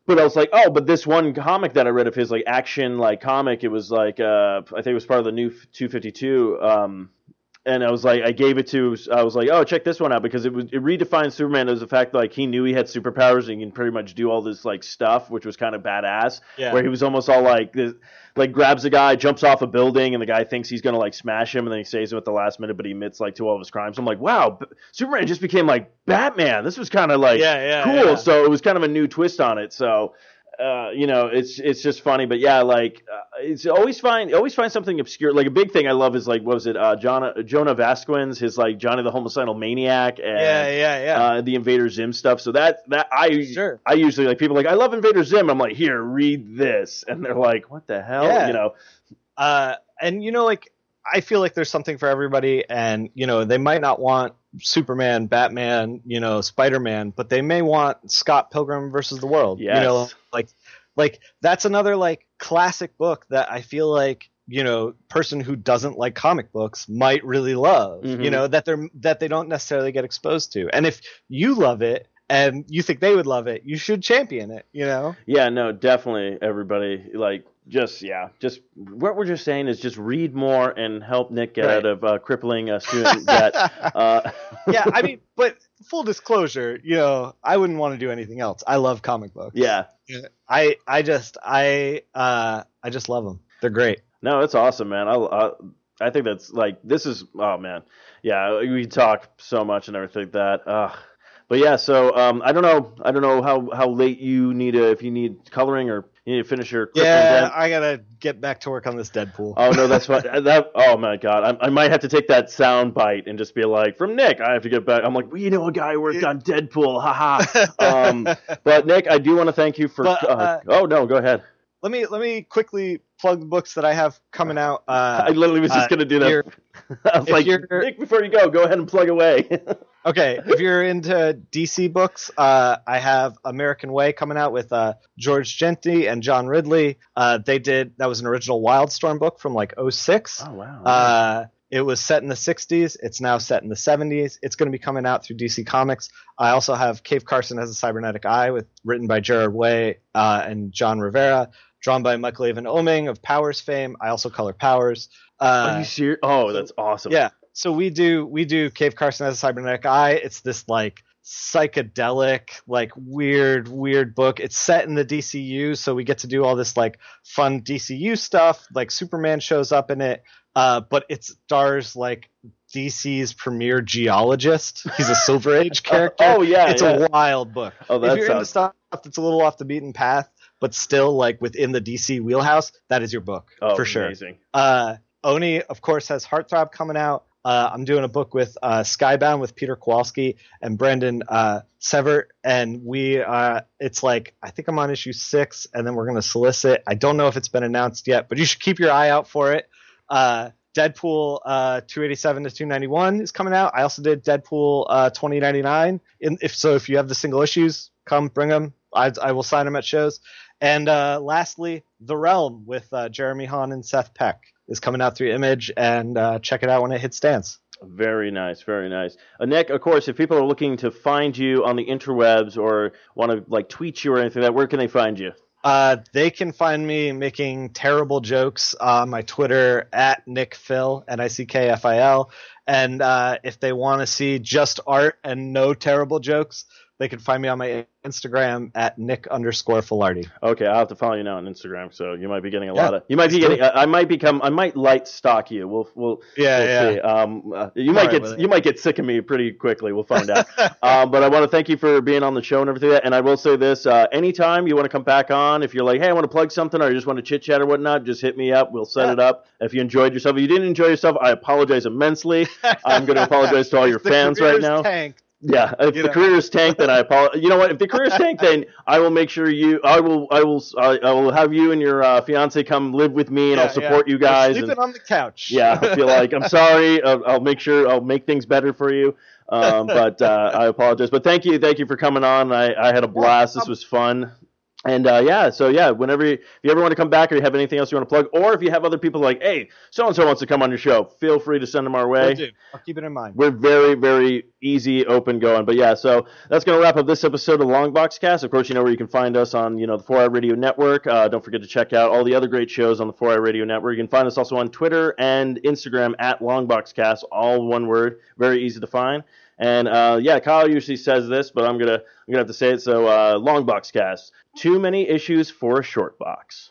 But I was like, oh, but this one comic that I read of his, like action, like comic, it was like, uh, I think it was part of the new 252. Um, and I was like, I gave it to, I was like, oh, check this one out because it was it redefined Superman as the fact like he knew he had superpowers and he can pretty much do all this like stuff, which was kind of badass. Yeah. Where he was almost all like, this, like grabs a guy, jumps off a building, and the guy thinks he's gonna like smash him, and then he saves him at the last minute, but he admits like to all of his crimes. I'm like, wow, Superman just became like Batman. This was kind of like Yeah, yeah, cool. yeah. So it was kind of a new twist on it. So. Uh, you know, it's it's just funny, but yeah, like uh, it's always find always find something obscure. Like a big thing I love is like what was it, uh, Jhonen Jhonen Vasquez, his like Johnny the Homicidal Maniac, and Yeah, yeah, yeah. uh, the Invader Zim stuff. So that that I Sure. I usually like people are like I love Invader Zim. I'm like here, read this, and they're like, what the hell, Yeah. you know? uh, and you know, like I feel like there's something for everybody, and you know, they might not want Superman, Batman, you know, Spider Man, but they may want Scott Pilgrim versus the World. You know, Yes. like like that's another like classic book that I feel like you know person who doesn't like comic books might really love Mhm. you know that they're that they don't necessarily get exposed to and if you love it and you think they would love it you should champion it you know Yeah, no, definitely everybody like just yeah, just what we're just saying is just read more and help Nick get Right. out of uh, crippling uh, student debt. Uh, yeah, I mean, but full disclosure, you know, I wouldn't want to do anything else. I love comic books. yeah, I I just I uh I just love them. They're great. no, it's awesome, man. I, I I think that's like this is oh man, yeah, we talk so much and everything like that. Uh, but yeah, so um, I don't know, I don't know how how late you need to, if you need coloring or you need to finish your Yeah. I gotta get back to work on this Deadpool. Oh no, that's what That oh my god, I, I might have to take that sound bite and just be like, from Nick, I have to get back. I'm like, we know a guy who worked on Deadpool, haha. um, but Nick, I do want to thank you for. But, uh, uh, oh no, go ahead. let me let me quickly plug the books that I have coming out. Uh, I literally was just uh, gonna do that. I was like, Nick, before you go, go ahead and plug away. Okay, if you're into DC books, uh, I have American Way coming out with uh, Georges Jeanty and John Ridley. Uh, they did that was an original Wildstorm book from like 06. oh wow. Uh, it was set in the 60s. It's now set in the 70s. It's going to be coming out through DC Comics. I also have Cave Carson Has a Cybernetic Eye, with written by Gerard Way uh, and Jon Rivera, drawn by Michael Avon Oeming of Powers fame. I also color Powers. Are Uh, you serious? Oh, that's awesome. yeah. So we do we do Cave Carson has a cybernetic eye. It's this like psychedelic, like weird, weird book. It's set in the DCU, so we get to do all this like fun DCU stuff. Like Superman shows up in it, uh, but it stars like DC's premier geologist. He's a Silver Age character. Oh yeah, it's yeah. a wild book. Oh, that if you're into stuff that's a little off the beaten path, but still like within the DC wheelhouse, that is your book oh, for sure. Amazing. Uh, Oni, of course, has Heartthrob coming out. Uh, I'm doing a book with uh, Skybound with Peter Kowalski and Brendan uh, Severt, and we uh, it's like I think I'm on issue six, and then we're going to solicit. I don't know if it's been announced yet, but you should keep your eye out for it. Uh, Deadpool uh, 287 to 291 is coming out. I also did Deadpool uh, 2099. In, if so, if you have the single issues, come bring them. I, I will sign them at shows. And lastly, The Realm with Jeremy Haun and Seth Peck is coming out through Image, and uh, check it out when it hits stands. Very nice, very nice. Uh, Nick, of course, if people are looking to find you on the interwebs or want to like tweet you or anything like that, where can they find you? Uh, they can find me making terrible jokes on my Twitter at Nick Fil, N I C K F I L. And uh, if they want to see just art and no terrible jokes, they can find me on my Instagram at Nick underscore Filardi. Okay, I'll have to follow you now on Instagram, so you might be getting a Yeah, lot of. You might be let's getting. I might become. I might light stalk you. We'll. We'll. Yeah, we'll yeah. See. Um, uh, you might alright get. with it. You might get sick of me pretty quickly. We'll find out. um, but I want to thank you for being on the show and everything. And I will say this: uh, anytime you want to come back on, if you're like, hey, I want to plug something, or you just want to chit chat or whatnot, just hit me up. We'll set Yeah. it up. If you enjoyed yourself, if you didn't enjoy yourself, I apologize immensely. I'm going to apologize to all your The fans right now. tanked. Yeah, if You the know. career is tanked, then I apologize. You know what? If the career is tanked, then I will make sure you. I will. I will. I, I will have you and your uh, fiance come live with me, and Yeah, I'll support yeah. you guys. We're sleeping and- on the couch. yeah, I feel like I'm sorry. I'll, I'll make sure I'll make things better for you. Um, but uh, I apologize. But thank you, thank you for coming on. I, I had a blast. This was fun. And uh, yeah, so yeah, whenever you, if you ever want to come back or you have anything else you want to plug, or if you have other people like, hey, so and so wants to come on your show, feel free to send them our way. I'll keep it in mind. we're very, very easy, open going. But yeah, so that's going to wrap up this episode of Longbox Cast. Of course, you know where you can find us on, you know, the 4i Radio Network. Uh, don't forget to check out all the other great shows on the 4i Radio Network. You can find us also on Twitter and Instagram at Longbox Cast, all one word, very easy to find. And uh, yeah, Kyle usually says this, but I'm gonna I'm gonna have to say it. So uh, Longbox Cast, too many issues for a short box.